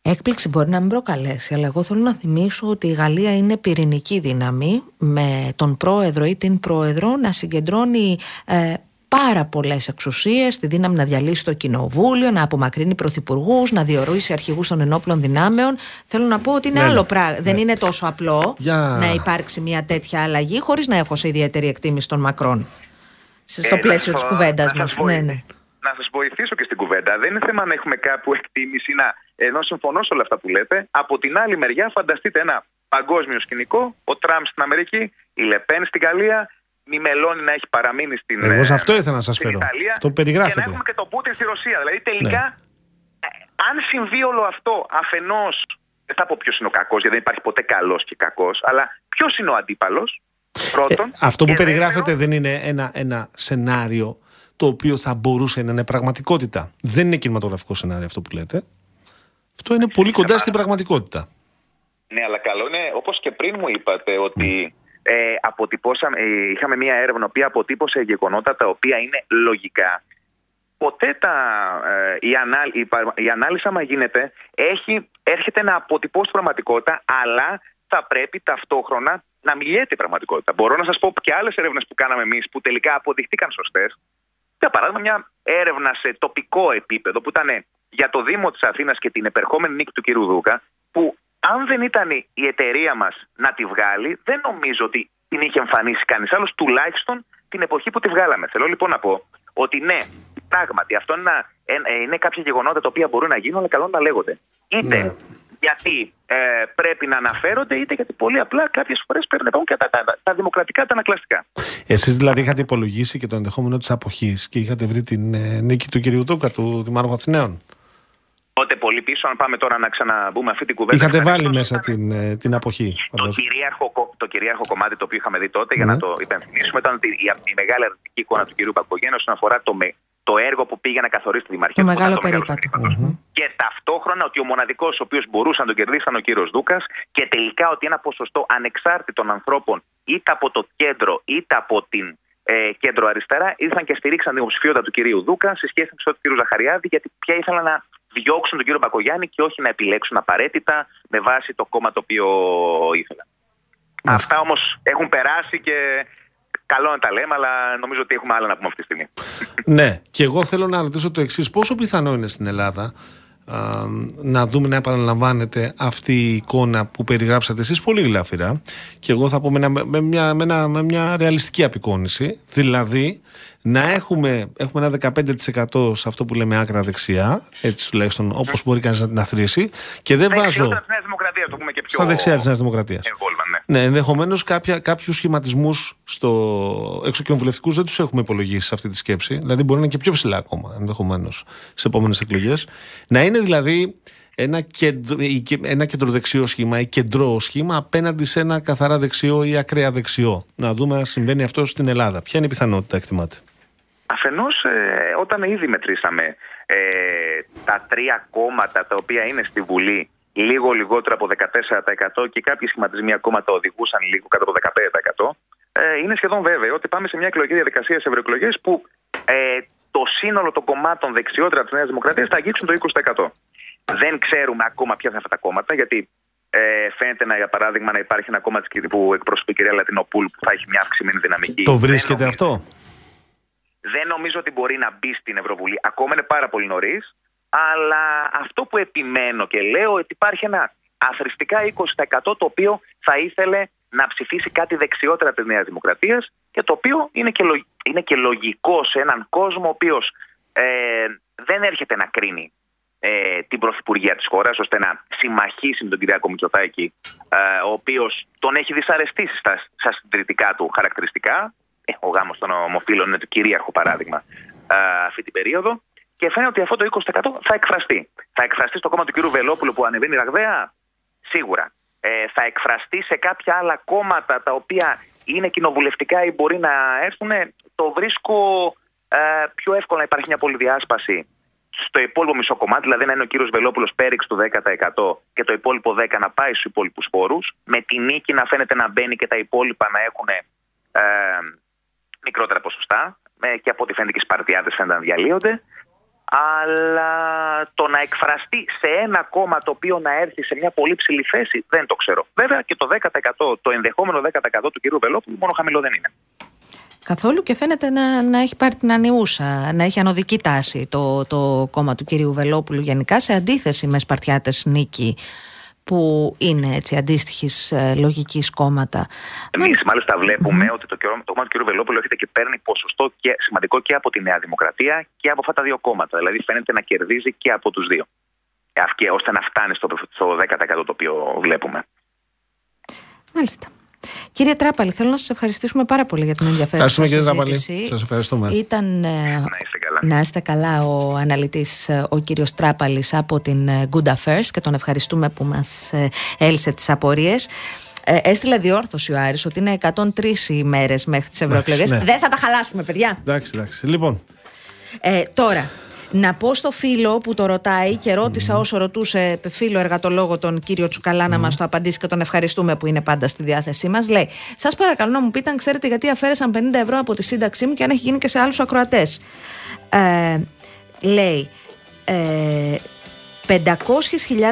Έκπληξη μπορεί να μην προκαλέσει, αλλά εγώ θέλω να θυμίσω ότι η Γαλλία είναι πυρηνική δύναμη με τον πρόεδρο ή την πρόεδρο να συγκεντρώνει ε, πάρα πολλές εξουσίες, τη δύναμη να διαλύσει το κοινοβούλιο, να απομακρύνει πρωθυπουργούς, να διορίσει αρχηγούς των ενόπλων δυνάμεων. Θέλω να πω ότι είναι ναι, άλλο ναι. πράγμα. Δεν ναι. είναι τόσο απλό να υπάρξει μια τέτοια αλλαγή, χωρίς να έχω σε ιδιαίτερη εκτίμηση των Μακρόν. Στο ε, πλαίσιο της κουβέντας μας. Ναι, ναι. Να σας βοηθήσω και στην κουβέντα. Δεν είναι θέμα να έχουμε κάπου εκτίμηση, να ενώ συμφωνώ σε όλα αυτά που λέτε. Από την άλλη μεριά, φανταστείτε ένα παγκόσμιο σκηνικό, ο Τραμπ στην Αμερική, η Λεπέν στην Γαλλία, μη μελώνει να έχει παραμείνει στην Εγώ σε αυτό ήθελα να σας φέρω. Ιταλία, αυτό περιγράφεται. Και να έχουμε και τον Πούτιν στη Ρωσία. Δηλαδή τελικά, ναι. Ε, αν συμβεί όλο αυτό αφενός. Δεν θα πω ποιος είναι ο κακός, γιατί δεν υπάρχει ποτέ καλός και κακός, αλλά ποιος είναι ο αντίπαλος. Πρώτον. Ε, αυτό που περιγράφεται δεν είναι ένα, ένα σενάριο το οποίο θα μπορούσε να είναι πραγματικότητα. Δεν είναι κινηματογραφικό σενάριο αυτό που λέτε. Αυτό είναι πολύ κοντά στην πραγματικότητα. Ναι, αλλά καλό είναι, όπως και πριν μου είπατε, ότι ε, αποτυπώσαμε, ε, είχαμε μια έρευνα που αποτύπωσε γεγονότα τα οποία είναι λογικά. Ποτέ τα, ε, η, ανάλ, η, η, ανάλυση, άμα γίνεται, έχει, έρχεται να αποτυπώσει την πραγματικότητα, αλλά θα πρέπει ταυτόχρονα να μιλιέται η πραγματικότητα. Μπορώ να σας πω και άλλες έρευνες που κάναμε εμείς που τελικά αποδειχτήκαν σωστές. Για παράδειγμα, μια έρευνα σε τοπικό επίπεδο που ήταν για το Δήμο της Αθήνας και την επερχόμενη νίκη του κ. Δούκα, που αν δεν ήταν η εταιρεία μας να τη βγάλει, δεν νομίζω ότι την είχε εμφανίσει κανείς άλλος, τουλάχιστον την εποχή που τη βγάλαμε. Θέλω λοιπόν να πω ότι ναι, πράγματι αυτό είναι, ε, είναι κάποια γεγονότα τα οποία μπορούν να γίνουν, αλλά καλό να λέγονται. Είτε ναι. γιατί ε, πρέπει να αναφέρονται, είτε γιατί πολύ απλά κάποιες φορές πρέπει να και τα, τα, τα, δημοκρατικά, τα ανακλαστικά. Εσείς δηλαδή είχατε υπολογίσει και το ενδεχόμενο της αποχής και είχατε βρει την ε, νίκη του κ. Δούκα, του Δημάρχου Αθηναίων; Τότε πολύ πίσω, αν πάμε τώρα να ξαναμπούμε αυτή την κουβέντα. Είχατε βάλει μέσα την, ε, την αποχή. Το κυρίαρχο, το κυρίαρχο κομμάτι το οποίο είχαμε δει τότε, για να ναι. το υπενθυμίσουμε, ήταν η, η μεγάλη αρνητική εικόνα του κυρίου Πακογέννη όσον αφορά το, το έργο που πήγε να καθορίσει τη Δημαρχία. Το μεγάλο περίπατο. Και ταυτόχρονα ότι ο μοναδικός ο οποίος μπορούσε να τον κερδίσει ήταν ο κύριος Δούκας και τελικά ότι ένα ποσοστό ανεξάρτητων ανθρώπων είτε από το κέντρο είτε από την ε, κέντρο αριστερά ήρθαν και στηρίξαν την υποψηφιότητα του κυρίου Δούκα σε σχέση με του κ. Ζαχαριάδη, γιατί πια ήθελαν να διώξουν τον κύριο Μπακογιάννη και όχι να επιλέξουν απαραίτητα με βάση το κόμμα το οποίο ήθελαν. Αυτά όμως έχουν περάσει και καλό να τα λέμε, αλλά νομίζω ότι έχουμε άλλα να πούμε αυτή τη στιγμή. ναι, και εγώ θέλω να ρωτήσω το εξής: Πόσο πιθανό είναι στην Ελλάδα να δούμε να επαναλαμβάνεται αυτή η εικόνα που περιγράψατε εσείς πολύ γλαφυρά; Και εγώ θα πω με, με, μια, με, με μια ρεαλιστική απεικόνηση δηλαδή να έχουμε, έχουμε ένα 15% σε αυτό που λέμε άκρα δεξιά έτσι τουλάχιστον όπως μπορεί κανείς να την αθροίσει και δεν ναι, βάζω το πούμε και πιο στα δεξιά της Νέας Δημοκρατίας ναι, ναι ενδεχομένως κάποιους σχηματισμούς στο εξοκοινοβουλευτικού δεν τους έχουμε υπολογίσει σε αυτή τη σκέψη. Δηλαδή μπορεί να είναι και πιο ψηλά ακόμα ενδεχομένως σε επόμενες εκλογές. Να είναι δηλαδή ένα, κεντρο, ένα κεντροδεξιό σχήμα ή κεντρό σχήμα απέναντι σε ένα καθαρά δεξιό ή ακραία δεξιό. Να δούμε αν συμβαίνει αυτό στην Ελλάδα. Ποια είναι η πιθανότητα, εκτιμάτε; Αφενός, ε, όταν ήδη μετρήσαμε ε, τα τρία κόμματα τα οποία είναι στη Βουλή λίγο λιγότερο από 14% και κάποιοι σχηματισμοί ακόμα το οδηγούσαν λίγο κάτω από 15%, ε, είναι σχεδόν βέβαιο ότι πάμε σε μια εκλογική διαδικασία σε ευρωεκλογές που ε, το σύνολο των κομμάτων δεξιότερα της Νέας Δημοκρατίας θα αγγίξουν το 20%. Δεν ξέρουμε ακόμα ποια θα είναι αυτά τα κόμματα, γιατί ε, φαίνεται να, για παράδειγμα να υπάρχει ένα κόμμα που εκπροσωπεί η κυρία Λατινοπούλ που θα έχει μια αυξημένη δυναμική. Το βρίσκεται αυτό; Δεν νομίζω ότι μπορεί να μπει στην Ευρωβουλή. Ακόμα είναι πάρα πολύ νωρίς. Αλλά αυτό που επιμένω και λέω ότι υπάρχει ένα αθρηστικά 20% το οποίο θα ήθελε να ψηφίσει κάτι δεξιότερα της Νέας Δημοκρατίας και το οποίο είναι και, είναι και λογικό σε έναν κόσμο ο οποίος ε, δεν έρχεται να κρίνει ε, την πρωθυπουργία της χώρας, ώστε να συμμαχίσει με τον Κυριάκο Μητσοτάκη, ε, ο οποίος τον έχει δυσαρεστήσει στα, στα συντηρητικά του χαρακτηριστικά. Ε, ο γάμο των ομοφύλων είναι το κυρίαρχο παράδειγμα ε, αυτή την περίοδο. Και φαίνεται ότι αυτό το 20% θα εκφραστεί. Θα εκφραστεί στο κόμμα του κ. Βελόπουλου που ανεβαίνει ραγδαία, σίγουρα. Ε, θα εκφραστεί σε κάποια άλλα κόμματα τα οποία είναι κοινοβουλευτικά ή μπορεί να έρθουν. Το βρίσκω ε, πιο εύκολο να υπάρχει μια πολυδιάσπαση στο υπόλοιπο μισό κομμάτι, δηλαδή να είναι ο κύριο Βελόπουλος πέριξ του 10% και το υπόλοιπο 10% να πάει στους υπόλοιπους φόρου, με τη νίκη να φαίνεται να μπαίνει και τα υπόλοιπα να έχουν ε, μικρότερα ποσοστά, ε, και από ό,τι φαίνεται και οι Σπαρτιάτε φαίνεται να διαλύονται. Αλλά το να εκφραστεί σε ένα κόμμα το οποίο να έρθει σε μια πολύ ψηλή θέση δεν το ξέρω. Βέβαια και το 10%, το ενδεχόμενο 10% του κυρίου Βελόπουλου μόνο χαμηλό δεν είναι καθόλου και φαίνεται να, να έχει πάρει την ανιούσα, να έχει ανωδική τάση το, το κόμμα του κυρίου Βελόπουλου γενικά σε αντίθεση με Σπαρτιάτες Νίκη που είναι έτσι αντίστοιχης ε, λογικής κόμματα. Εμείς μάλιστα ότι το, το κόμμα του κ. Βελόπουλου έρχεται και παίρνει ποσοστό και, σημαντικό και από τη Νέα Δημοκρατία και από αυτά τα δύο κόμματα. Δηλαδή φαίνεται να κερδίζει και από τους δύο. Ε, ώστε να φτάνει στο, στο 10% το οποίο βλέπουμε. Μάλιστα. Κύριε Τράπαλη, θέλω να σας ευχαριστήσουμε πάρα πολύ για την ενδιαφέρουσα συζήτηση. Κύριε Τράπαλη. Σας ευχαριστούμε. Ήταν ε, να είστε καλά, να είστε καλά ο αναλυτής ε, ο κύριος Τράπαλης από την ε, Good Affairs και τον ευχαριστούμε που μας έλυσε τις απορίες. Ε, έστειλε διόρθωση ο Άρης ότι είναι 103 ημέρε μέχρι τις ευρωεκλογές. Ναι. Δεν θα τα χαλάσουμε, παιδιά. Εντάξει, εντάξει. Λοιπόν. Ε, τώρα, να πω στο φίλο που το ρωτάει και ρώτησα mm. όσο ρωτούσε φίλο εργατολόγο τον κύριο Τσουκαλά mm. να μας το απαντήσει και τον ευχαριστούμε που είναι πάντα στη διάθεσή μας. Λέει: Σας παρακαλώ να μου πείτε αν ξέρετε γιατί αφαίρεσαν 50 ευρώ από τη σύνταξή μου και αν έχει γίνει και σε άλλους ακροατές. Ε, λέει. Ε, 500.000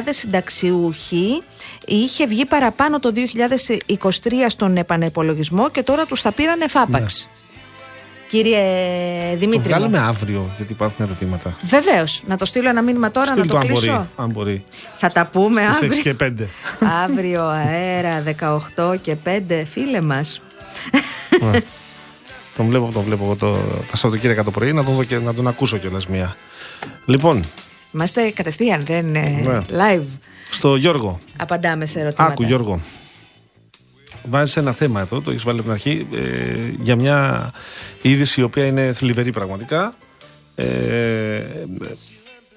συνταξιούχοι είχε βγει παραπάνω το 2023 στον επανεπολογισμό και τώρα τους θα πήραν εφάπαξ. Ναι κύριε Δημήτρη. Το βγάλουμε αύριο, γιατί υπάρχουν ερωτήματα. Βεβαίως. Να το στείλω ένα μήνυμα τώρα, να το, κλείσω. Αν μπορεί, αν μπορεί. Θα τα πούμε αύριο. 6 και 5. αύριο αέρα 18 και 5, φίλε μας. τον βλέπω, τον βλέπω το, τα Σαββατοκύριακα το πρωί, να τον, δω και, να τον ακούσω κιόλας μία. Λοιπόν. Είμαστε κατευθείαν, δεν είναι ναι. live. Στο Γιώργο. Απαντάμε σε ερωτήματα. Άκου Γιώργο βάζεις ένα θέμα εδώ, το έχεις βάλει από την αρχή, ε, για μια είδηση η οποία είναι θλιβερή πραγματικά. Ε,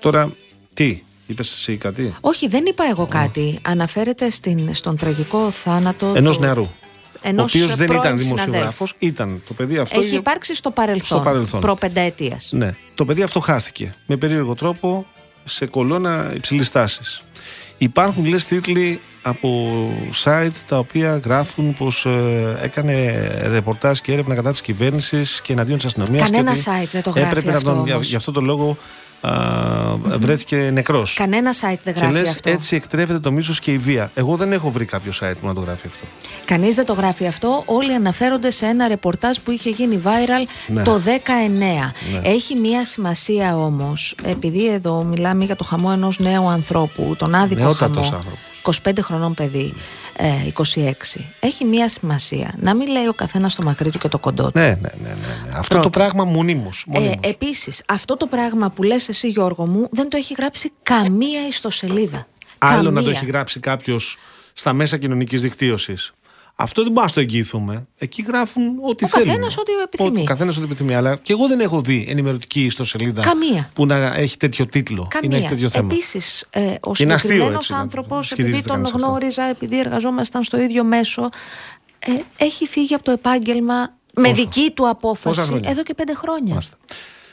τώρα, τι, είπες εσύ κάτι; Όχι, δεν είπα εγώ κάτι. Αναφέρεται στην, στον τραγικό θάνατο. Ενός νεαρού. Ενός ο οποίος δεν ήταν δημοσιογράφος, ήταν το παιδί αυτό. Έχει υπάρξει στο παρελθόν. Στο παρελθόν. Προπενταετία. Ναι. Το παιδί αυτό χάθηκε με περίεργο τρόπο σε κολόνα υψηλής τάσης. Υπάρχουν λες τίτλοι από site τα οποία γράφουν πως ε, έκανε ρεπορτάζ και έρευνα κατά της κυβέρνησης και εναντίον της αστυνομίας Κανένα site δεν το γράφει έπρεπε αυτό να τον, γι' αυτό το λόγο βρέθηκε νεκρός. Κανένα site δεν γράφει και λες, αυτό. Έτσι εκτρέφεται το μίσος και η βία. Εγώ δεν έχω βρει κάποιο site που να το γράφει αυτό. Κανείς δεν το γράφει αυτό. Όλοι αναφέρονται σε ένα ρεπορτάζ που είχε γίνει viral ναι. το 19. Ναι. Έχει μία σημασία όμως, επειδή εδώ μιλάμε για το χαμό ενός νέου ανθρώπου, τον άδικο χαμό. 25 χρονών παιδί, 26. Ε, Έχει μία σημασία. Να μην λέει ο καθένας το μακρύ του και το κοντό του. Ναι, ναι, ναι. ναι, ναι. Αυτό το πράγμα μονίμως. Ε, Επίσης, αυτό το πράγμα που λες εσύ, Γιώργο μου, δεν το έχει γράψει καμία ιστοσελίδα. Άλλο να το έχει γράψει κάποιος στα μέσα κοινωνικής δικτύωσης. Αυτό δεν μπορούμε να το εγγυηθούμε. Εκεί γράφουν ό,τι θέλουν. Ο καθένας ό,τι επιθυμεί. Ο καθένας ό,τι επιθυμεί. Αλλά και εγώ δεν έχω δει ενημερωτική ιστοσελίδα Καμία. που να έχει τέτοιο τίτλο Καμία. ή να έχει τέτοιο θέμα. Επίσης, ε, ο συγκεκριμένος άνθρωπος, επειδή τον γνώριζα, επειδή εργαζόμασταν στο ίδιο μέσο, ε, έχει φύγει από το επάγγελμα με δική του απόφαση εδώ και πέντε χρόνια. Μάλιστα.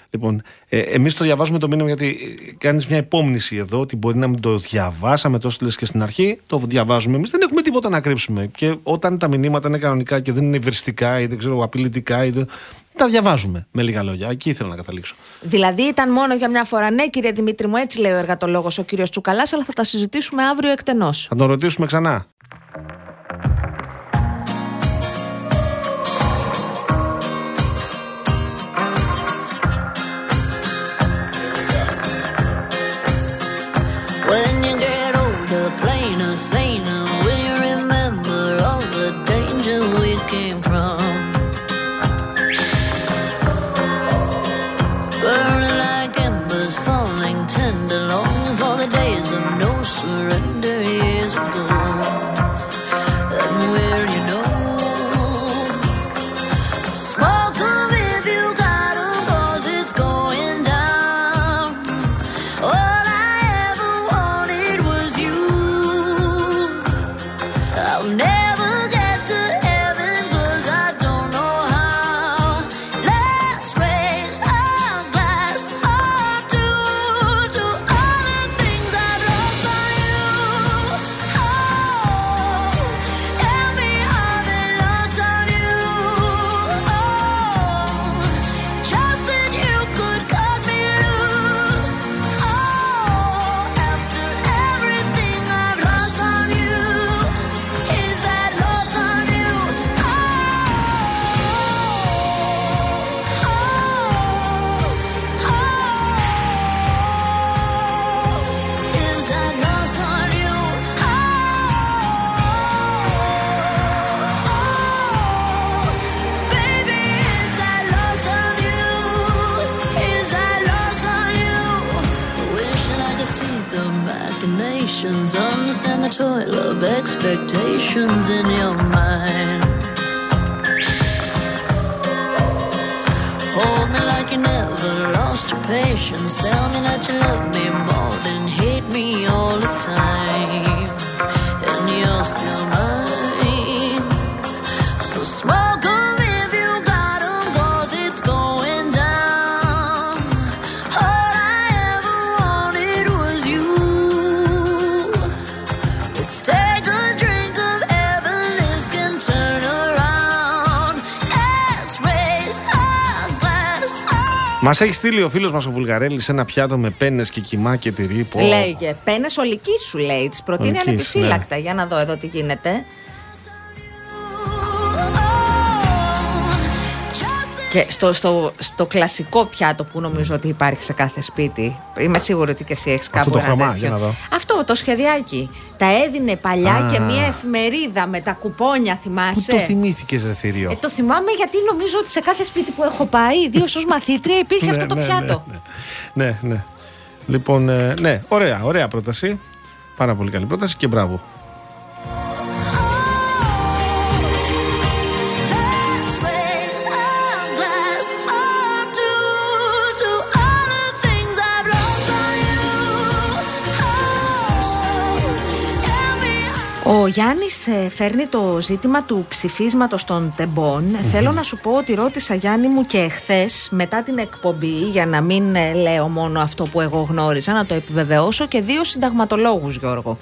Λοιπόν, ε, εμείς το διαβάζουμε το μήνυμα γιατί κάνεις μια υπόμνηση εδώ ότι μπορεί να μην το διαβάσαμε τόσο λε και στην αρχή. Το διαβάζουμε εμείς. Δεν έχουμε τίποτα να κρύψουμε. Και όταν τα μηνύματα είναι κανονικά και δεν είναι ευριστικά ή δεν ξέρω απειλητικά, ή τα διαβάζουμε με λίγα λόγια. Εκεί ήθελα να καταλήξω. Δηλαδή ήταν μόνο για μια φορά. Ναι, κύριε Δημήτρη μου, έτσι λέει ο εργατολόγος ο κύριος Τσουκαλάς, αλλά θα τα συζητήσουμε αύριο εκτενώς. Θα τον ρωτήσουμε ξανά. Έχει στείλει ο φίλος μας ο Βουλγαρέλης ένα πιάτο με πένες και κοιμά και τυρί. Πω. Λέγε. Πένες ολικής σου λέει. Τη προτείνει Ολικής, ανεπιφύλακτα. ναι. Για να δω εδώ τι γίνεται. Και στο, στο, στο κλασικό πιάτο που νομίζω ότι υπάρχει σε κάθε σπίτι. Είμαι σίγουρη ότι και εσύ έχεις κάπου το ένα χρώμα, τέτοιο. για να δω. Αυτό το σχεδιάκι. Τα έδινε παλιά Α. και μία εφημερίδα με τα κουπόνια, Πού θυμάσαι. το θυμήθηκες, Ρε θηρίο; Ε, το θυμάμαι γιατί νομίζω ότι σε κάθε σπίτι που έχω πάει, ιδίως ως μαθήτρια, υπήρχε Ναι, αυτό το ναι, πιάτο. Ναι, ναι. ναι, ναι. Λοιπόν, ε, ναι, ωραία, ωραία πρόταση. Πάρα πολύ καλή πρόταση και μπράβο. Ο Γιάννης φέρνει το ζήτημα του ψηφίσματος των τεμπών. Θέλω να σου πω ότι ρώτησα Γιάννη μου και εχθέ μετά την εκπομπή, για να μην ε, λέω μόνο αυτό που εγώ γνώριζα, να το επιβεβαιώσω και δύο συνταγματολόγους, Γιώργο.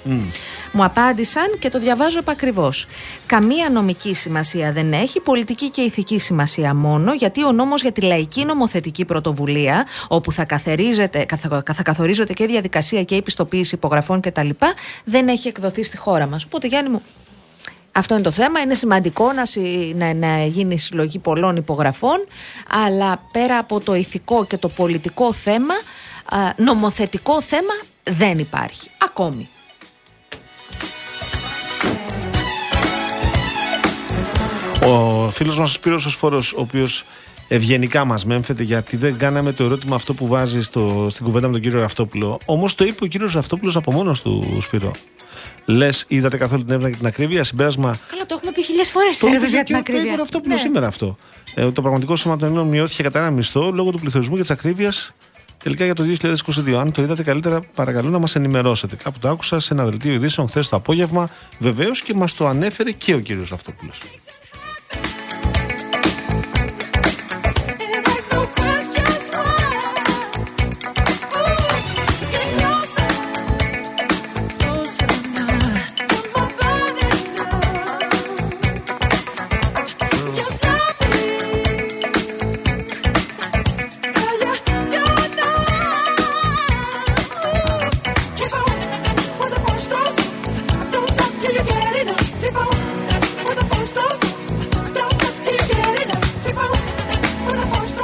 Μου απάντησαν και το διαβάζω επακριβώς. Καμία νομική σημασία δεν έχει, πολιτική και ηθική σημασία μόνο, γιατί ο νόμος για τη λαϊκή νομοθετική πρωτοβουλία, όπου θα, καθαρίζεται, καθα- θα καθορίζονται και διαδικασία και επιστοποίηση υπογραφών κτλ., δεν έχει εκδοθεί στη χώρα μας. Οπότε, Γιάννη μου, αυτό είναι το θέμα. Είναι σημαντικό να, συ- να, να γίνει συλλογή πολλών υπογραφών, αλλά πέρα από το ηθικό και το πολιτικό θέμα, α, νομοθετικό θέμα δεν υπάρχει. Ακόμη. Ο φίλος μας ο Σπύρος ο Σφόρος, ο οποίος ευγενικά μας μέμφεται γιατί δεν κάναμε το ερώτημα αυτό που βάζει στο, στην κουβέντα με τον κύριο Ραφτόπουλο. Όμως το είπε ο κύριος Ραφτόπουλο από μόνος του, Σπύρο. Λες, είδατε καθόλου την έρευνα και την ακρίβεια. Συμπέρασμα. Καλά, το έχουμε πει χιλιάδες φορές Το σε είπε για και την ο ακρίβεια. Πέμπερ Ραφτόπουλο Ναι. σήμερα αυτό. Ε, το πραγματικό σώμα των Ελλήνων μειώθηκε κατά ένα μισθό λόγω του πληθωρισμού και της ακρίβειας τελικά για το 2022. Αν το είδατε καλύτερα, παρακαλώ να μας ενημερώσετε. Κάπου το άκουσα σε ένα δελτίο ειδήσεων χθες το απόγευμα. Βεβαίως και μας το ανέφερε και ο κύριος Ραφτόπουλο.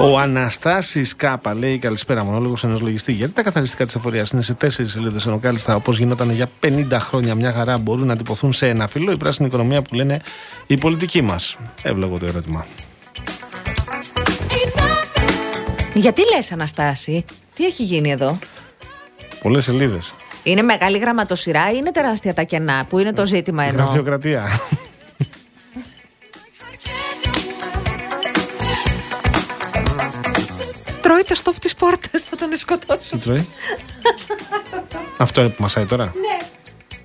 Ο Αναστάσης Κάπα λέει καλησπέρα, μονόλογος ενός λογιστή. Γιατί τα καθαριστικά της εφορίας είναι σε τέσσερις σελίδες, ενώ κάλλιστα όπως γινόταν για 50 χρόνια μια χαρά μπορούν να τυπωθούν σε ένα φύλλο η πράσινη οικονομία που λένε οι πολιτικοί μας. Εύλογο το ερώτημα. Γιατί λες Αναστάση, τι έχει γίνει εδώ; Πολλές σελίδες. Είναι μεγάλη γραμματοσυρά ή είναι τεράστια τα κενά που είναι το ζήτημα εννοώ; Γραφειοκρατία. Τρώει το στόπ της πόρτας, θα τον σκοτώσω. Τι τρώει; Αυτό είναι που μασάει τώρα; Ναι,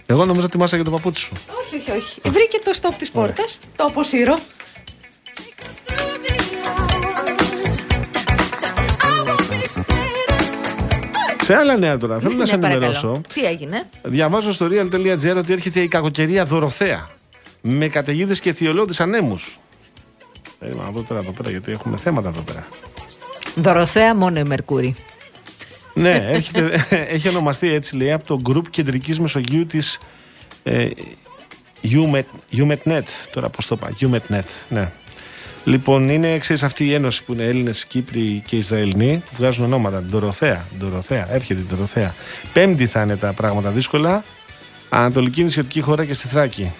Εγώ νόμιζα ότι μάσαγε το παπούτσι σου. όχι, όχι, όχι. Βρήκε το στόπ της πόρτας, το αποσύρω. Σε άλλα νέα τώρα, θέλω να σε Ναι, παρακαλώ. ενημερώσω. Τι έγινε; Διαβάζω στο real.gr ότι έρχεται η κακοκαιρία Δωροθέα. Με καταιγίδες και θειολώδει ανέμους. Περίμενα να δω τώρα εδώ πέρα γιατί έχουμε θέματα εδώ πέρα. Δωροθέα μόνο η Μερκούρη. ναι, έρχεται, έχει ονομαστεί έτσι λέει από το γκρουπ κεντρικής Μεσογείου της ε, UMET, UMETNET. Τώρα πώς το είπα, UMETNET. Ναι. Λοιπόν, είναι ξέρεις, αυτή η ένωση που είναι Έλληνες, Κύπροι και Ισραηλινοί που βγάζουν ονόματα. Ντοροθέα, Ντοροθέα, έρχεται η Ντοροθέα. Πέμπτη θα είναι τα πράγματα δύσκολα. Ανατολική νησιωτική χώρα και στη Θράκη.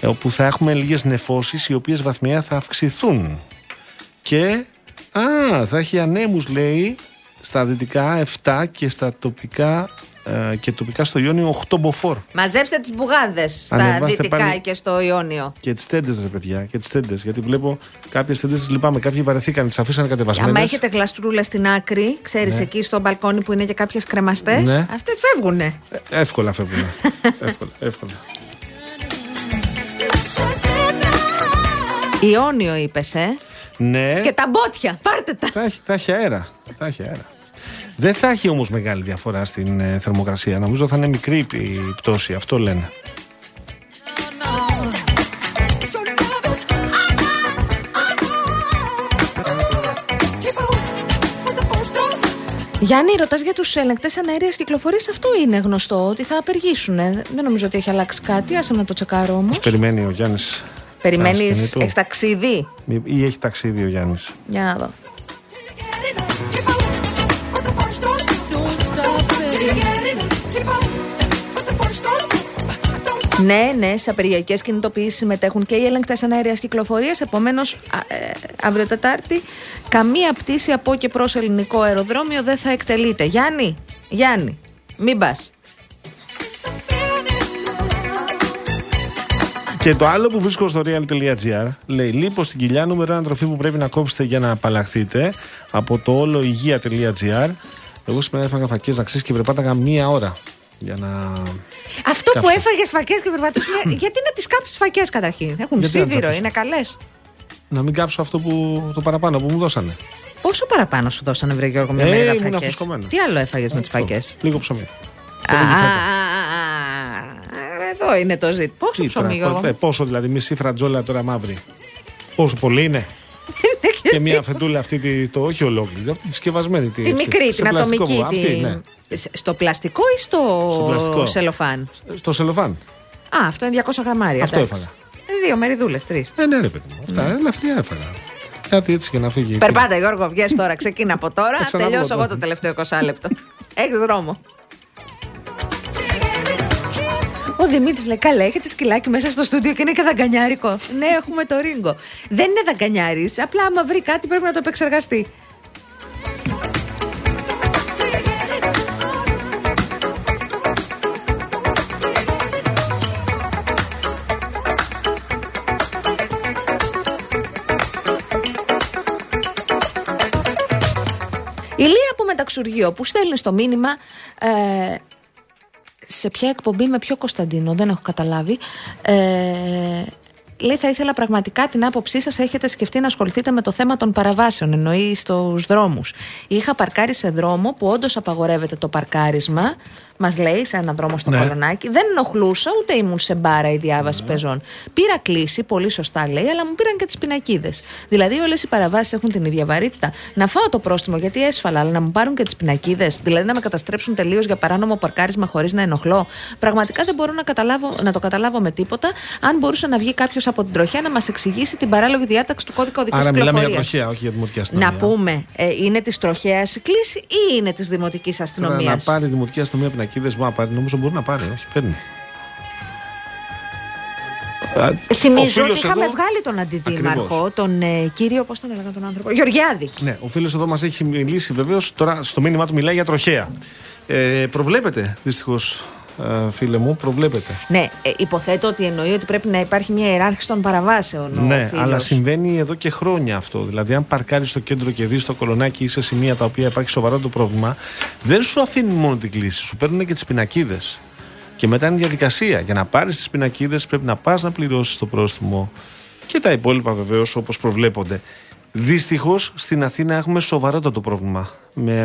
ε, Όπου θα έχουμε λίγες νεφώσεις οι οποίες βαθμιά θα αυξηθούν. Και α, θα έχει ανέμους λέει στα δυτικά 7 και στα τοπικά ε, και τοπικά στο Ιόνιο 8 μποφόρ. Μαζέψτε τις μπουγάδες στα Ανεβάστε δυτικά πάλι- και στο Ιόνιο. Και τις τέντες, ρε παιδιά, και τις τέντες. Γιατί βλέπω κάποιες τέντες τι λυπάμαι. Κάποιοι βαρεθήκαν, τις αφήσανε κατεβασμένες. Άμα έχετε γλαστρούλα στην άκρη, ξέρεις εκεί στο μπαλκόνι που είναι και κάποιες κρεμαστές, Ναι. αυτέ φεύγουνε. Εύκολα φεύγουν. εύκολα, εύκολα. Ιόνιο είπες, ε. Ναι, Και τα μπότια. Πάρτε τα. θα, έχει, θα έχει αέρα. Θα έχει αέρα. Δεν θα έχει όμως μεγάλη διαφορά στην ε, θερμοκρασία. Νομίζω θα είναι μικρή η πτώση. Αυτό λένε. Γιάννη, ρωτάς για τους ελεγκτές αναέρεια κυκλοφορίας. Αυτό είναι γνωστό, ότι θα απεργήσουν. Δεν νομίζω ότι έχει αλλάξει κάτι. Άσε να το τσεκάρω όμως. Πώς περιμένει ο Γιάννης. Περιμένεις, έχει ταξίδι. Ή έχει ταξίδι ο Γιάννης. Για να δω. Ναι, ναι, σε απεργιακές κινητοποιήσεις συμμετέχουν και οι ελεγκτές αναέρεια κυκλοφορίας. Επομένως, ε, αύριο Τετάρτη, καμία πτήση από και προς ελληνικό αεροδρόμιο δεν θα εκτελείται. Γιάννη, Γιάννη, μην πας. Και το άλλο που βρίσκω στο real.gr λέει: Λίπος στην κοιλιά νούμερο ένα τροφή που πρέπει να κόψετε για να απαλλαχθείτε από το όλο υγεία.gr. Εγώ σήμερα έφαγα φακές να ξέρεις και περπάταγα μία ώρα για να. Αυτό που Κάψω. έφαγες φακές και περπατούσε. γιατί να τις κάψεις φακές καταρχήν; Έχουν Γιατί να τις σίδηρο, αφήσω. είναι καλές. να μην κάψω αυτό που, το παραπάνω που μου δώσανε. Πόσο παραπάνω σου δώσανε, Βρε Γιώργο, μια Ε, μερίδα ήμουν φακές; αφουσκωμένος. Τι άλλο έφαγες με τις Αυτό. φακές; Λίγο ψωμί. Α, Εδώ είναι το ζήτημα. Πόσο Τι ψωμί, τώρα, Γιώργο. ε, πόσο δηλαδή, μισή φρατζόλα τώρα μαύρη. Πόσο πολύ είναι. και μια φετούλα αυτή, τη, το όχι ολόκληρη, αυτή τη συσκευασμένη. Τη μικρή, την ατομική. Αυτή, τη- ναι. Σ- Στο πλαστικό ή στο, Στο πλαστικό. σελοφάν; Στο σελοφάν. Α, αυτό είναι 200 γραμμάρια. Αυτό εντάξει. έφαγα. Ε, Δύο μεριδούλες, τρεις. Ε, ναι, ρε παιδί μου. Αυτά, ελαφριά έφαγα. Κάτι έτσι και να φύγει. Περπάτα, Γιώργο, βγες τώρα. Ξεκίνα από τώρα. Θα ξαναβγώ Τελειώσω τώρα. εγώ το τελευταίο 20 λεπτό. Έχει δρόμο. Ο Δημήτρης λέει: Καλά, έχετε σκυλάκι μέσα στο στούντιο και είναι και δαγκανιάρικο. ναι, έχουμε το ρίγκο. Δεν είναι δαγκανιάρης. Απλά άμα βρει κάτι πρέπει να το επεξεργαστεί. Η Λία από Μεταξουργείο που στέλνει στο μήνυμα ε, σε ποια εκπομπή με ποιο Κωνσταντίνο, δεν έχω καταλάβει. Ε, λέει θα ήθελα πραγματικά την άποψή σας έχετε σκεφτεί να ασχοληθείτε με το θέμα των παραβάσεων, εννοεί στους δρόμους. Είχα παρκάρει σε δρόμο που όντως απαγορεύεται το παρκάρισμα, μας λέει σε ένα δρόμο στο Ναι. Κολονάκι. Δεν ενοχλούσα, ούτε ήμουν σε μπάρα η διάβαση πεζών. Πήρα κλίση, πολύ σωστά λέει, αλλά μου πήραν και τις πινακίδες. Δηλαδή, όλες οι παραβάσεις έχουν την ίδια βαρύτητα. Να φάω το πρόστιμο γιατί έσφαλα, αλλά να μου πάρουν και τις πινακίδες. Δηλαδή, να με καταστρέψουν τελείως για παράνομο παρκάρισμα χωρίς να ενοχλώ. Πραγματικά δεν μπορώ να, καταλάβω, να το καταλάβω με τίποτα. Αν μπορούσε να βγει κάποιος από την τροχιά να μας εξηγήσει την παράλογη διάταξη του κώδικα οδική Άρα μιλάμε για κυκλοφορίας. τροχέα, όχι για δημοτική αστυνομία. Να πούμε, ε, είναι της τροχέα η κλίση ή είναι της δημοτικής Τώρα αστυνομίας; Να πάρει η δημοτική αστυνομία πινακίδες μου, να πάρει. Νομίζω μπορεί να πάρει. Όχι, παίρνει. Α, ο Θυμίζω φίλος ότι είχαμε εδώ- βγάλει τον αντιδήμαρχο, Ακριβώς. τον ε, κύριο, πώς τον έλεγα τον άνθρωπο, Γεωργιάδη. Ναι, ο φίλος εδώ μας έχει μιλήσει βεβαίως. Τώρα στο μήνυμά του μιλάει για τροχέα. Ε, προβλέπετε, δυστυχώς, φίλε μου, προβλέπετε. Ναι, ε, υποθέτω ότι εννοεί ότι πρέπει να υπάρχει μια ιεράρχηση των παραβάσεων. ο ναι, φίλος. αλλά συμβαίνει εδώ και χρόνια αυτό. Δηλαδή, αν παρκάρεις στο κέντρο και δεις το κολονάκι ή σε σημεία τα οποία υπάρχει σοβαρό το πρόβλημα, δεν σου αφήνουν μόνο την κλίση, σου παίρνουν και τις πινακίδες. Και μετά είναι διαδικασία. Για να πάρεις τις πινακίδες, πρέπει να πας να πληρώσεις το πρόστιμο και τα υπόλοιπα βεβαίως όπως προβλέπονται. Δυστυχώς στην Αθήνα έχουμε σοβαρότατο πρόβλημα με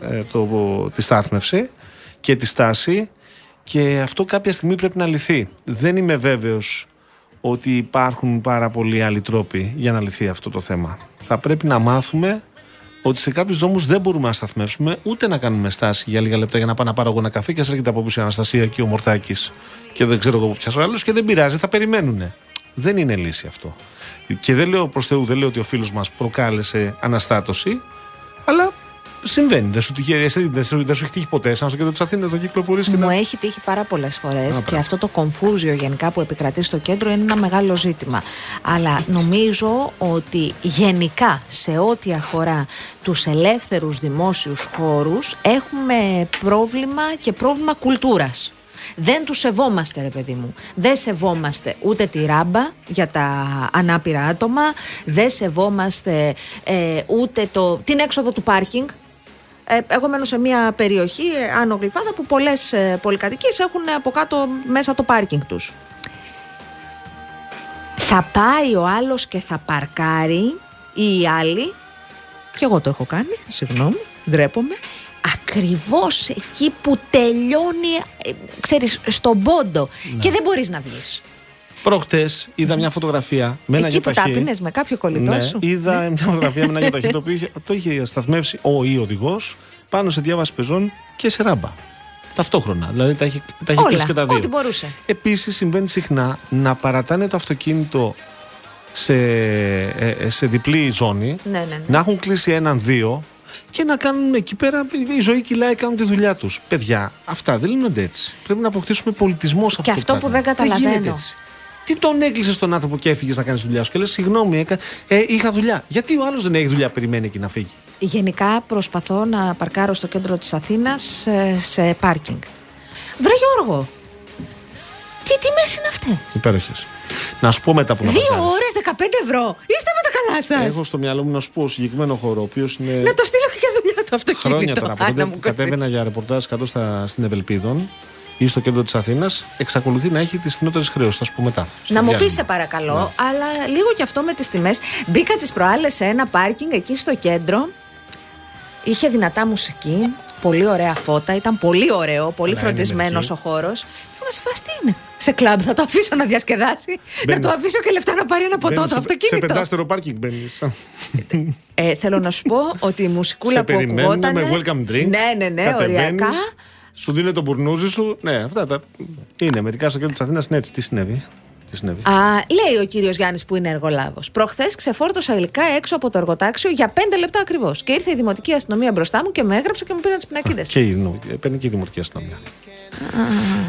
ε, το, τη στάθμευση και τη στάση και αυτό κάποια στιγμή πρέπει να λυθεί. Δεν είμαι βέβαιος ότι υπάρχουν πάρα πολλοί άλλοι τρόποι για να λυθεί αυτό το θέμα. Θα πρέπει να μάθουμε ότι σε κάποιους δρόμους δεν μπορούμε να σταθμεύσουμε ούτε να κάνουμε στάση για λίγα λεπτά για να πάω να πάρω εγώ ένα καφέ και ας έρχεται από πίσω η Αναστασία και ο Μορτάκη και δεν ξέρω εγώ που πιάσω άλλο και δεν πειράζει, θα περιμένουν. Δεν είναι λύση αυτό. Και δεν λέω προς Θεού, δεν λέω ότι ο φίλος μας προκάλεσε αναστάτωση, αλλά Συμβαίνει. Δεν σου, τυχε, εσύ- δεν σου, δεν σου έχει τύχει ποτέ σαν στο κέντρο της Αθήνας να κυκλοφορείς και Μου να. έχει τύχει πάρα πολλές φορές και μπράβο. αυτό το κομφούζιο γενικά που επικρατεί στο κέντρο είναι ένα μεγάλο ζήτημα. Αλλά νομίζω ότι γενικά σε ό,τι αφορά τους ελεύθερους δημόσιους χώρους έχουμε πρόβλημα και πρόβλημα κουλτούρας. Δεν τους σεβόμαστε ρε παιδί μου. Δεν σεβόμαστε ούτε τη ράμπα για τα ανάπηρα άτομα, δεν σεβόμαστε ε, ούτε το, την έξοδο του πάρκινγκ. Ε, εγώ μένω σε μια περιοχή, ε, Άνω Γλυφάδα, που πολλές ε, πολυκατοικίες έχουν από κάτω μέσα το πάρκινγκ τους. Θα πάει ο άλλος και θα παρκάρει ή οι άλλοι, και εγώ το έχω κάνει, συγγνώμη, ντρέπομαι, ακριβώς εκεί που τελειώνει, ε, ξέρεις, στον πόντο και δεν μπορείς να βγεις. Προχτές είδα μια φωτογραφία με ένα εκεί που γιοταχή. τα πίνες με κάποιο κολλητό Ναι, σου. είδα μια φωτογραφία με ένα γιοταχή το οποίο είχε, το είχε σταθμεύσει ο ή οδηγός πάνω σε διάβαση πεζών και σε ράμπα. Ταυτόχρονα. Δηλαδή τα είχε, τα είχε κλείσει και τα Όλα, δύο. ό,τι μπορούσε. Επίσης συμβαίνει συχνά να παρατάνε το αυτοκίνητο σε, ε, ε, σε διπλή ζώνη, Ναι, ναι, ναι. να έχουν κλείσει έναν-δύο και να κάνουν εκεί πέρα. Η ζωή κυλάει, κάνουν τη δουλειά τους. Παιδιά, αυτά δεν λύνονται έτσι. Πρέπει να αποκτήσουμε πολιτισμό σε αυτό, αυτό το που πράγμα. δεν καταλαβαίνω. Γίνεται έτσι. Τι τον έκλεισε τον άνθρωπο και έφυγες να κάνεις τη δουλειά σου; Και λες: Συγγνώμη, έκα, ε, είχα δουλειά. Γιατί ο άλλος δεν έχει δουλειά, περιμένει εκεί να φύγει; Γενικά προσπαθώ να παρκάρω στο κέντρο της Αθήνας ε, σε πάρκινγκ. Βρε Γιώργο, τι τιμές είναι αυτές. Υπέροχες. Να σου πω μετά που να Δύο παρκάρεις. ώρες 15 ευρώ. Είστε με τα καλά σας. Έχω στο μυαλό μου να σου πω συγκεκριμένο χώρο, ο οποίος είναι. Να το στείλω και για δουλειά το αυτοκίνητο. χρόνια τώρα από Άννα τότε μου που κολλήσει. κατέβαινα για ρεπορτάζ κάτω στα, στην Ευελπίδων ή στο κέντρο της Αθήνας, εξακολουθεί να έχει τις φθηνότερε χρεώσεις. Θα σου πω μετά. στο Να μου διάλειμμα. πεις σε παρακαλώ, Ναι. αλλά λίγο και αυτό με τις τιμές. Μπήκα τις προάλλες σε ένα πάρκινγκ εκεί στο κέντρο. Είχε δυνατά μουσική, πολύ ωραία φώτα, ήταν πολύ ωραίο, πολύ Καλά, είναι φροντισμένος μερικοί. ο χώρος. Είμαι σε φάση τι είναι. Σε κλαμπ θα το αφήσω να διασκεδάσει, Μπαίνεις. να το αφήσω και λεφτά να πάρει ένα ποτό Μπαίνεις το σε- Σε αυτοκίνητο. πεντάστερο πάρκινγκ μπαίνεις. Ε, θέλω να σου πω ότι η μουσικούλα σε που περιμένουν ακουγόταν. με welcome drink. Ναι, ναι, ναι, κατεβαίνεις, οριακά. Σου δίνει το μπουρνούζι σου. Ναι, αυτά τα. Είναι μερικά στο κέντρο της Αθήνας είναι έτσι. Τι συνέβη; Τι συνέβη; Α, λέει ο κύριος Γιάννης που είναι εργολάβος. Προχθές ξεφόρτωσα υλικά έξω από το εργοτάξιο για 5 λεπτά ακριβώς. Και ήρθε η δημοτική αστυνομία μπροστά μου και με έγραψε και μου πήραν τις πινακίδες. Και η, δημο- παίρνει και η δημοτική αστυνομία.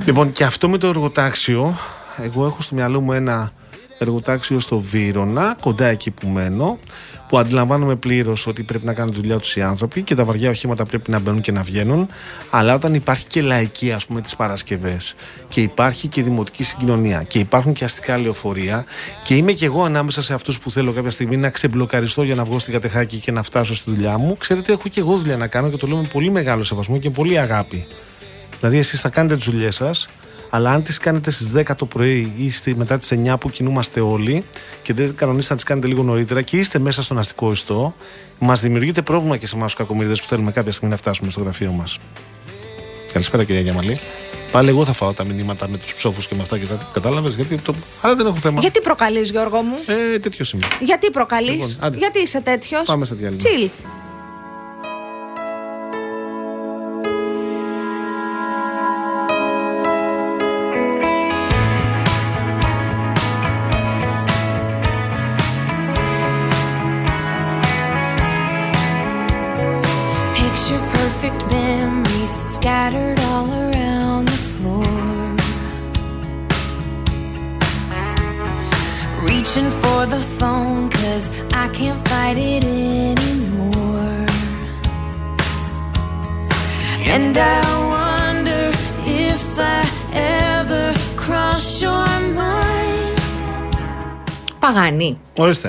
Λοιπόν, και αυτό με το εργοτάξιο, εγώ έχω στο μυαλό μου ένα εργοτάξιο στο Βύρονα, κοντά εκεί που μένω, που αντιλαμβάνομαι πλήρως ότι πρέπει να κάνουν τη δουλειά τους οι άνθρωποι και τα βαριά οχήματα πρέπει να μπαίνουν και να βγαίνουν. Αλλά όταν υπάρχει και λαϊκή, ας πούμε, τις Παρασκευές και υπάρχει και δημοτική συγκοινωνία και υπάρχουν και αστικά λεωφορεία και είμαι και εγώ ανάμεσα σε αυτούς που θέλω κάποια στιγμή να ξεμπλοκαριστώ για να βγω στην κατεχάκη και να φτάσω στη δουλειά μου, ξέρετε, έχω και εγώ δουλειά να κάνω και το λέω με πολύ μεγάλο σεβασμό και πολύ αγάπη. Δηλαδή, εσείς θα κάνετε τις δουλειές σας, αλλά αν τις κάνετε στις 10 το πρωί ή στη, μετά τις 9 που κινούμαστε όλοι και δεν κανονίσετε να τις κάνετε λίγο νωρίτερα και είστε μέσα στον αστικό ιστό, μας δημιουργείτε πρόβλημα και σε εμάς τους κακομίριδε που θέλουμε κάποια στιγμή να φτάσουμε στο γραφείο μας. Καλησπέρα, κυρία Γιαμαλή. Πάλι εγώ θα φάω τα μηνύματα με τους ψόφους και με αυτά και τα κατάλαβες, γιατί το. Αλλά δεν έχω θέμα. Γιατί προκαλείς, Γιώργο μου, Ε, τέτοιο είμαι. Γιατί προκαλείς, Λοιπόν, άντε. Γιατί είσαι τέτοιος; Πάμε σε διάλειμμα. Τσιλ. Παγάνη. Ορίστε.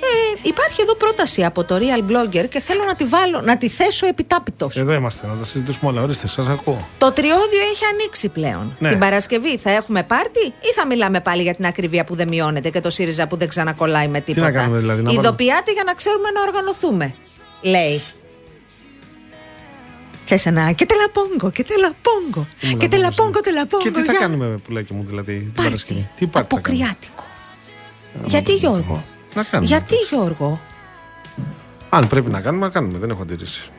Ε, υπάρχει εδώ πρόταση από το Real Blogger και θέλω να τη βάλω, να τη θέσω επιτάπητος. Εδώ είμαστε, να τα συζητήσουμε όλα. Ορίστε, σας ακούω. Το τριώδιο έχει ανοίξει πλέον. Ναι. Την Παρασκευή θα έχουμε πάρτι ή θα μιλάμε πάλι για την ακριβία που δεν μειώνεται και το ΣΥΡΙΖΑ που δεν ξανακολλάει με τίποτα. να κάνουμε δηλαδή, να Ειδοποιάτε για να ξέρουμε να οργανωθούμε. Λέει. Θες ένα και τελαπόγκο, και τελαπόγκο. Και τελαπόγκο, τελαπόγκο. Και τι θα για- κάνουμε, πουλάκι μου, δηλαδή, την Πάρτι. Παρασκευή; Τι πάρτι θα κάνουμε; Αποκριάτικο. Γιατί Γιώργο; Να κάνουμε. Γιατί Γιώργο; Αν πρέπει να κάνουμε, να κάνουμε. Δεν έχω αντίρρηση.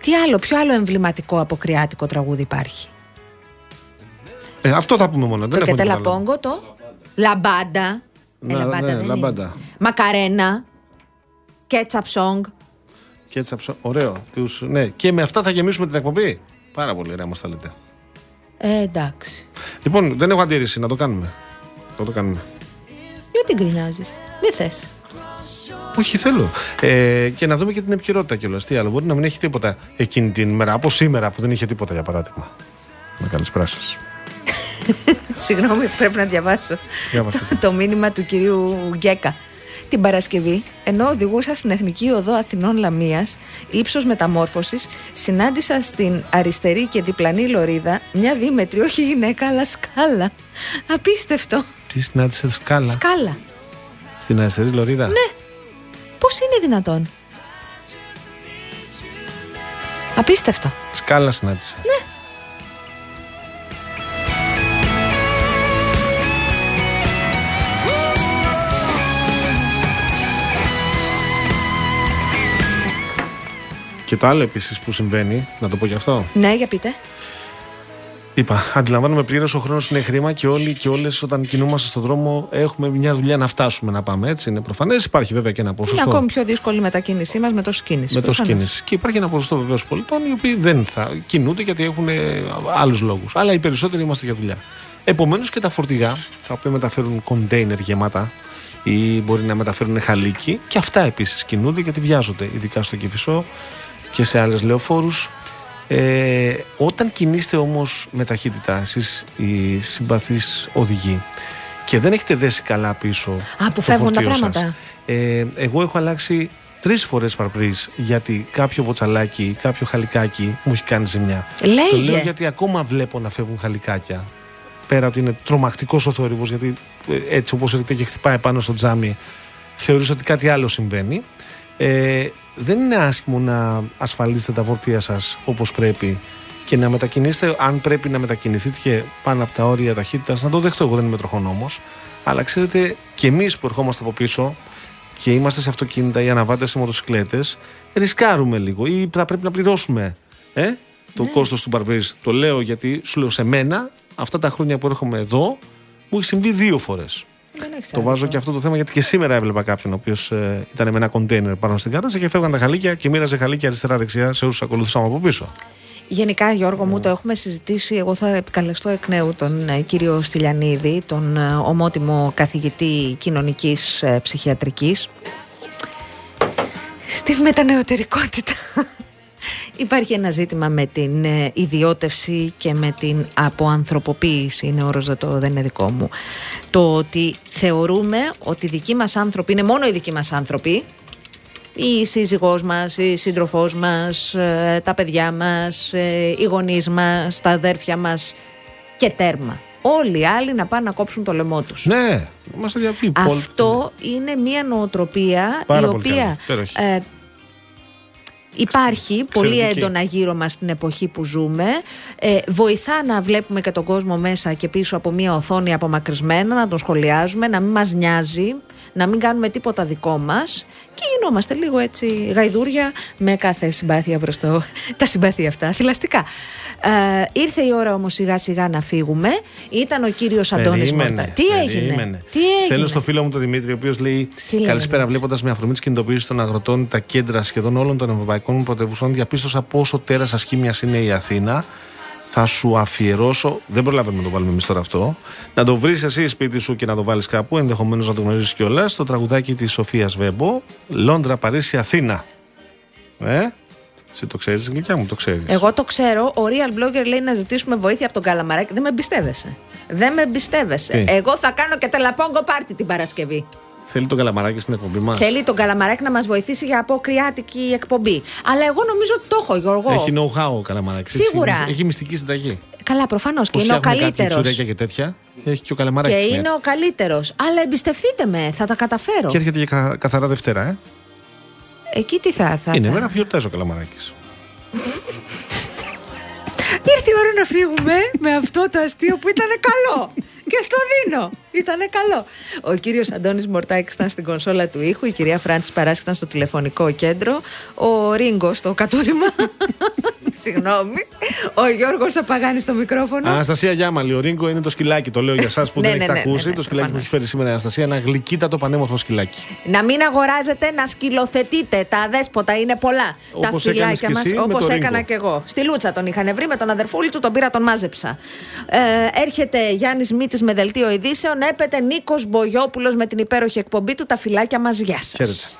Τι άλλο, ποιο άλλο εμβληματικό αποκριάτικο τραγούδι υπάρχει; Ε, αυτό θα πούμε μόνο. Δεν το έχω και τίποτα άλλο. τελαπόγκο, το; Λαμπάντα. Ε, Να, λαμπάντα ναι, δεν λαμπάντα. είναι. Μακαρένα. Ketchup song. Ketchup song. Ωραίο. Τους, ναι. Και με αυτά θα γεμίσουμε την εκπομπή. Πάρα πολύ ωραία μας τα λέτε. Ε, εντάξει. Λοιπόν, δεν έχω αντίρρηση να το κάνουμε. Θα το κάνουμε. Γιατί γκρινιάζεις. Δεν θες. Όχι, θέλω. Ε, και να δούμε και την επικαιρότητα κιόλας. Τι άλλο, μπορεί να μην έχει τίποτα εκείνη την μέρα. Από σήμερα που δεν είχε τίποτα, για παράδειγμα. Να καλησπέρα σα. Συγγνώμη, πρέπει να διαβάσω Διάβασε. το μήνυμα του κυρίου Γκέκα. Την Παρασκευή, ενώ οδηγούσα στην Εθνική Οδό Αθηνών Λαμίας, ύψος μεταμόρφωσης, συνάντησα στην αριστερή και διπλανή λωρίδα μια δίμετρη, όχι γυναίκα, αλλά σκάλα. Απίστευτο. Τι συνάντησε σκάλα Σκάλα. στην αριστερή λωρίδα. Ναι. Πώς είναι δυνατόν; Απίστευτο. Σκάλα συνάντησε. Ναι. Και το άλλο επίσης που συμβαίνει, να το πω και αυτό. Ναι, για πείτε. Είπα, αντιλαμβάνομαι πλήρως ο χρόνος είναι χρήμα και όλοι και όλες όταν κινούμαστε στον δρόμο έχουμε μια δουλειά να φτάσουμε να πάμε. Έτσι είναι προφανές. Υπάρχει βέβαια και ένα Είναι ποσοστό. ακόμη πιο δύσκολη η μετακίνησή μας με τόση κίνηση. με τόση προφανώς. κίνηση. Και υπάρχει ένα ποσοστό βεβαίως πολιτών οι οποίοι δεν θα κινούνται γιατί έχουν άλλους λόγους. Αλλά οι περισσότεροι είμαστε για δουλειά. Επομένως και τα φορτηγά, τα οποία μεταφέρουν κοντέινερ γεμάτα ή μπορεί να μεταφέρουν χαλίκι, και αυτά επίσης κινούνται γιατί βιάζονται, ειδικά στο Κυφισό και σε άλλες λεωφόρους. Ε, όταν κινείστε όμως με ταχύτητα, εσείς οι συμπαθείς οδηγοί, και δεν έχετε δέσει καλά πίσω. το Αποφεύγουν τα φορτίο σας, πράγματα. ε, εγώ έχω αλλάξει τρεις φορές παρπρίζ γιατί κάποιο βοτσαλάκι, κάποιο χαλικάκι μου έχει κάνει ζημιά. Λέγε. Το λέω γιατί ακόμα βλέπω να φεύγουν χαλικάκια. Πέρα ότι είναι τρομακτικός ο θόρυβος, γιατί ε, έτσι όπως έρχεται και χτυπάει πάνω στο τζάμι, θεωρείς ότι κάτι άλλο συμβαίνει. Ε, δεν είναι άσχημο να ασφαλίσετε τα φορτία σας όπως πρέπει και να μετακινήσετε, αν πρέπει να μετακινηθείτε και πάνω από τα όρια ταχύτητας, να το δεχτώ. Εγώ δεν είμαι τροχονόμο. Αλλά ξέρετε, και εμείς που ερχόμαστε από πίσω και είμαστε σε αυτοκίνητα ή αναβάτες σε μοτοσυκλέτες, ρισκάρουμε λίγο ή θα πρέπει να πληρώσουμε ε, το Ναι. κόστος του μπαρμπρίζ. Το λέω γιατί σου λέω σε μένα, αυτά τα χρόνια που έρχομαι εδώ, μου έχει συμβεί δύο φορές. Δεν έχεις Το βάζω άδικο. και αυτό το θέμα γιατί και σήμερα έβλεπα κάποιον ο οποίος ήταν με ένα κοντέινερ πάνω στην καρότσα και φεύγαν τα χαλίκια και μοίραζε χαλίκια αριστερά-δεξιά σε όσους ακολουθούσαμε από πίσω. Γενικά, Γιώργο μου, το έχουμε συζητήσει. Εγώ θα επικαλεστώ εκ νέου τον ε, κύριο Στυλιανίδη, τον ε, ομότιμο καθηγητή κοινωνικής ε, ψυχιατρικής. Στη μετανεωτερικότητα. Υπάρχει ένα ζήτημα με την ε, ιδιώτευση και με την αποανθρωποποίηση. Είναι όρος, δεν, το, δεν είναι δικό μου. Το ότι θεωρούμε ότι οι δικοί μας άνθρωποι είναι μόνο οι δικοί μας άνθρωποι η σύζυγός μας, η σύντροφός μας, ε, τα παιδιά μας, ε, οι γονείς μας, τα αδέρφια μας και τέρμα. Όλοι οι άλλοι να πάνε να κόψουν το λαιμό τους. Ναι, είμαστε διαπλή. Αυτό είναι μια νοοτροπία Πάρα η πολύ καλή, οποία υπέροχη. ε, υπάρχει πολύ Εξαιρετική. έντονα γύρω μας στην εποχή που ζούμε. Ε, βοηθά να βλέπουμε και τον κόσμο μέσα και πίσω από μια οθόνη απομακρυσμένα, να τον σχολιάζουμε, να μην μας νοιάζει, να μην κάνουμε τίποτα δικό μας και γινόμαστε λίγο έτσι γαϊδούρια με κάθε συμπάθεια προς το, τα συμπάθεια αυτά, θηλαστικά. Ε, ήρθε η ώρα όμως σιγά σιγά να φύγουμε. Ήταν ο κύριος Αντώνης Μορτά. Τι έγινε, περίμενε. τι έγινε; Θέλω στο φίλο μου τον Δημήτρη, ο οποίος λέει: Τι λέει, Καλησπέρα, Δημήτρη; βλέποντας με αφορμή τη κινητοποίηση των αγροτών τα κέντρα σχεδόν όλων των ευρωπαϊκών πρωτεύουσων, διαπίστωσα πόσο τέρας ασχήμια είναι η Αθήνα. Θα σου αφιερώσω, δεν προλαβαίνουμε να το βάλουμε εμείς τώρα αυτό, να το βρεις εσύ σπίτι σου και να το βάλεις κάπου, ενδεχομένως να το γνωρίζεις κιόλας, το τραγουδάκι της Σοφίας Βέμπο, Λόντρα, Παρίσι, Αθήνα. Ε, εσύ το ξέρεις, γλυκιά μου το ξέρεις. Εγώ το ξέρω. Ο Real Blogger λέει να ζητήσουμε βοήθεια από τον Καλαμαράκη. Δεν με εμπιστεύεσαι. Δεν με εμπιστεύεσαι. Τι; Εγώ θα κάνω και τελαπόγκο πάρτι την Παρασκευή. Θέλει τον καλαμαράκι στην εκπομπή μας. Θέλει τον Καλαμαράκη να μας βοηθήσει για αποκριάτικη εκπομπή. Αλλά εγώ νομίζω ότι το έχω, Γιώργο. Έχει know-how ο καλαμαράκι. Σίγουρα. Έχει, έχει μυστική συνταγή. Καλά, προφανώς και Πώς είναι ο φτιάχνουν κάτι καλύτερος. τσουρέκια και τέτοια. Έχει και ο Και καλαμαράκι. είναι ο καλύτερος. Αλλά εμπιστευτείτε με, θα τα καταφέρω. Και έρχεται και κα- καθαρά Δευτέρα, ε. Εκεί τι θα, θα. είναι θα. μέρα που γιορτάζει ο καλαμαράκι. Ήρθε η ώρα να φύγουμε με αυτό το αστείο που ήταν καλό. Και στο δίνω. Ήταν καλό. Ο κύριος Αντώνης Μορτάκη ήταν στην κονσόλα του ήχου. Η κυρία Φράντση Παράσχη ήταν στο τηλεφωνικό κέντρο. Ο Ρίγκος στο κατούριμα. Συγγνώμη. Ο Γιώργος Απαγάνης στο μικρόφωνο. Αναστασία Γιάμαλη, ο Ρίγκο είναι το σκυλάκι. Το λέω για εσάς που Ναι, δεν ναι, έχετε ναι, ακούσει. ναι, ναι, το σκυλάκι που προφανώς. έχει φέρει σήμερα η Αναστασία. Ένα γλυκύτατο πανέμορφο σκυλάκι. Να μην αγοράζετε, να σκυλοθετείτε. Τα αδέσποτα είναι πολλά. τα Όπως έκανες φυλάκια κι μας, εσύ με όπως το έκανα Ρίγκο. και εγώ. Στη Λούτσα τον είχαν βρει με τον αδερφούλη του, τον πήρα, τον μάζεψα. Ε, έρχεται Γιάννης Μήτης με δελτίο ειδήσεων. Έπεται Νίκος Μπογιόπουλος με την υπέροχη εκπομπή του. Τα φυλάκια μας, γεια σας. Χαίρετε.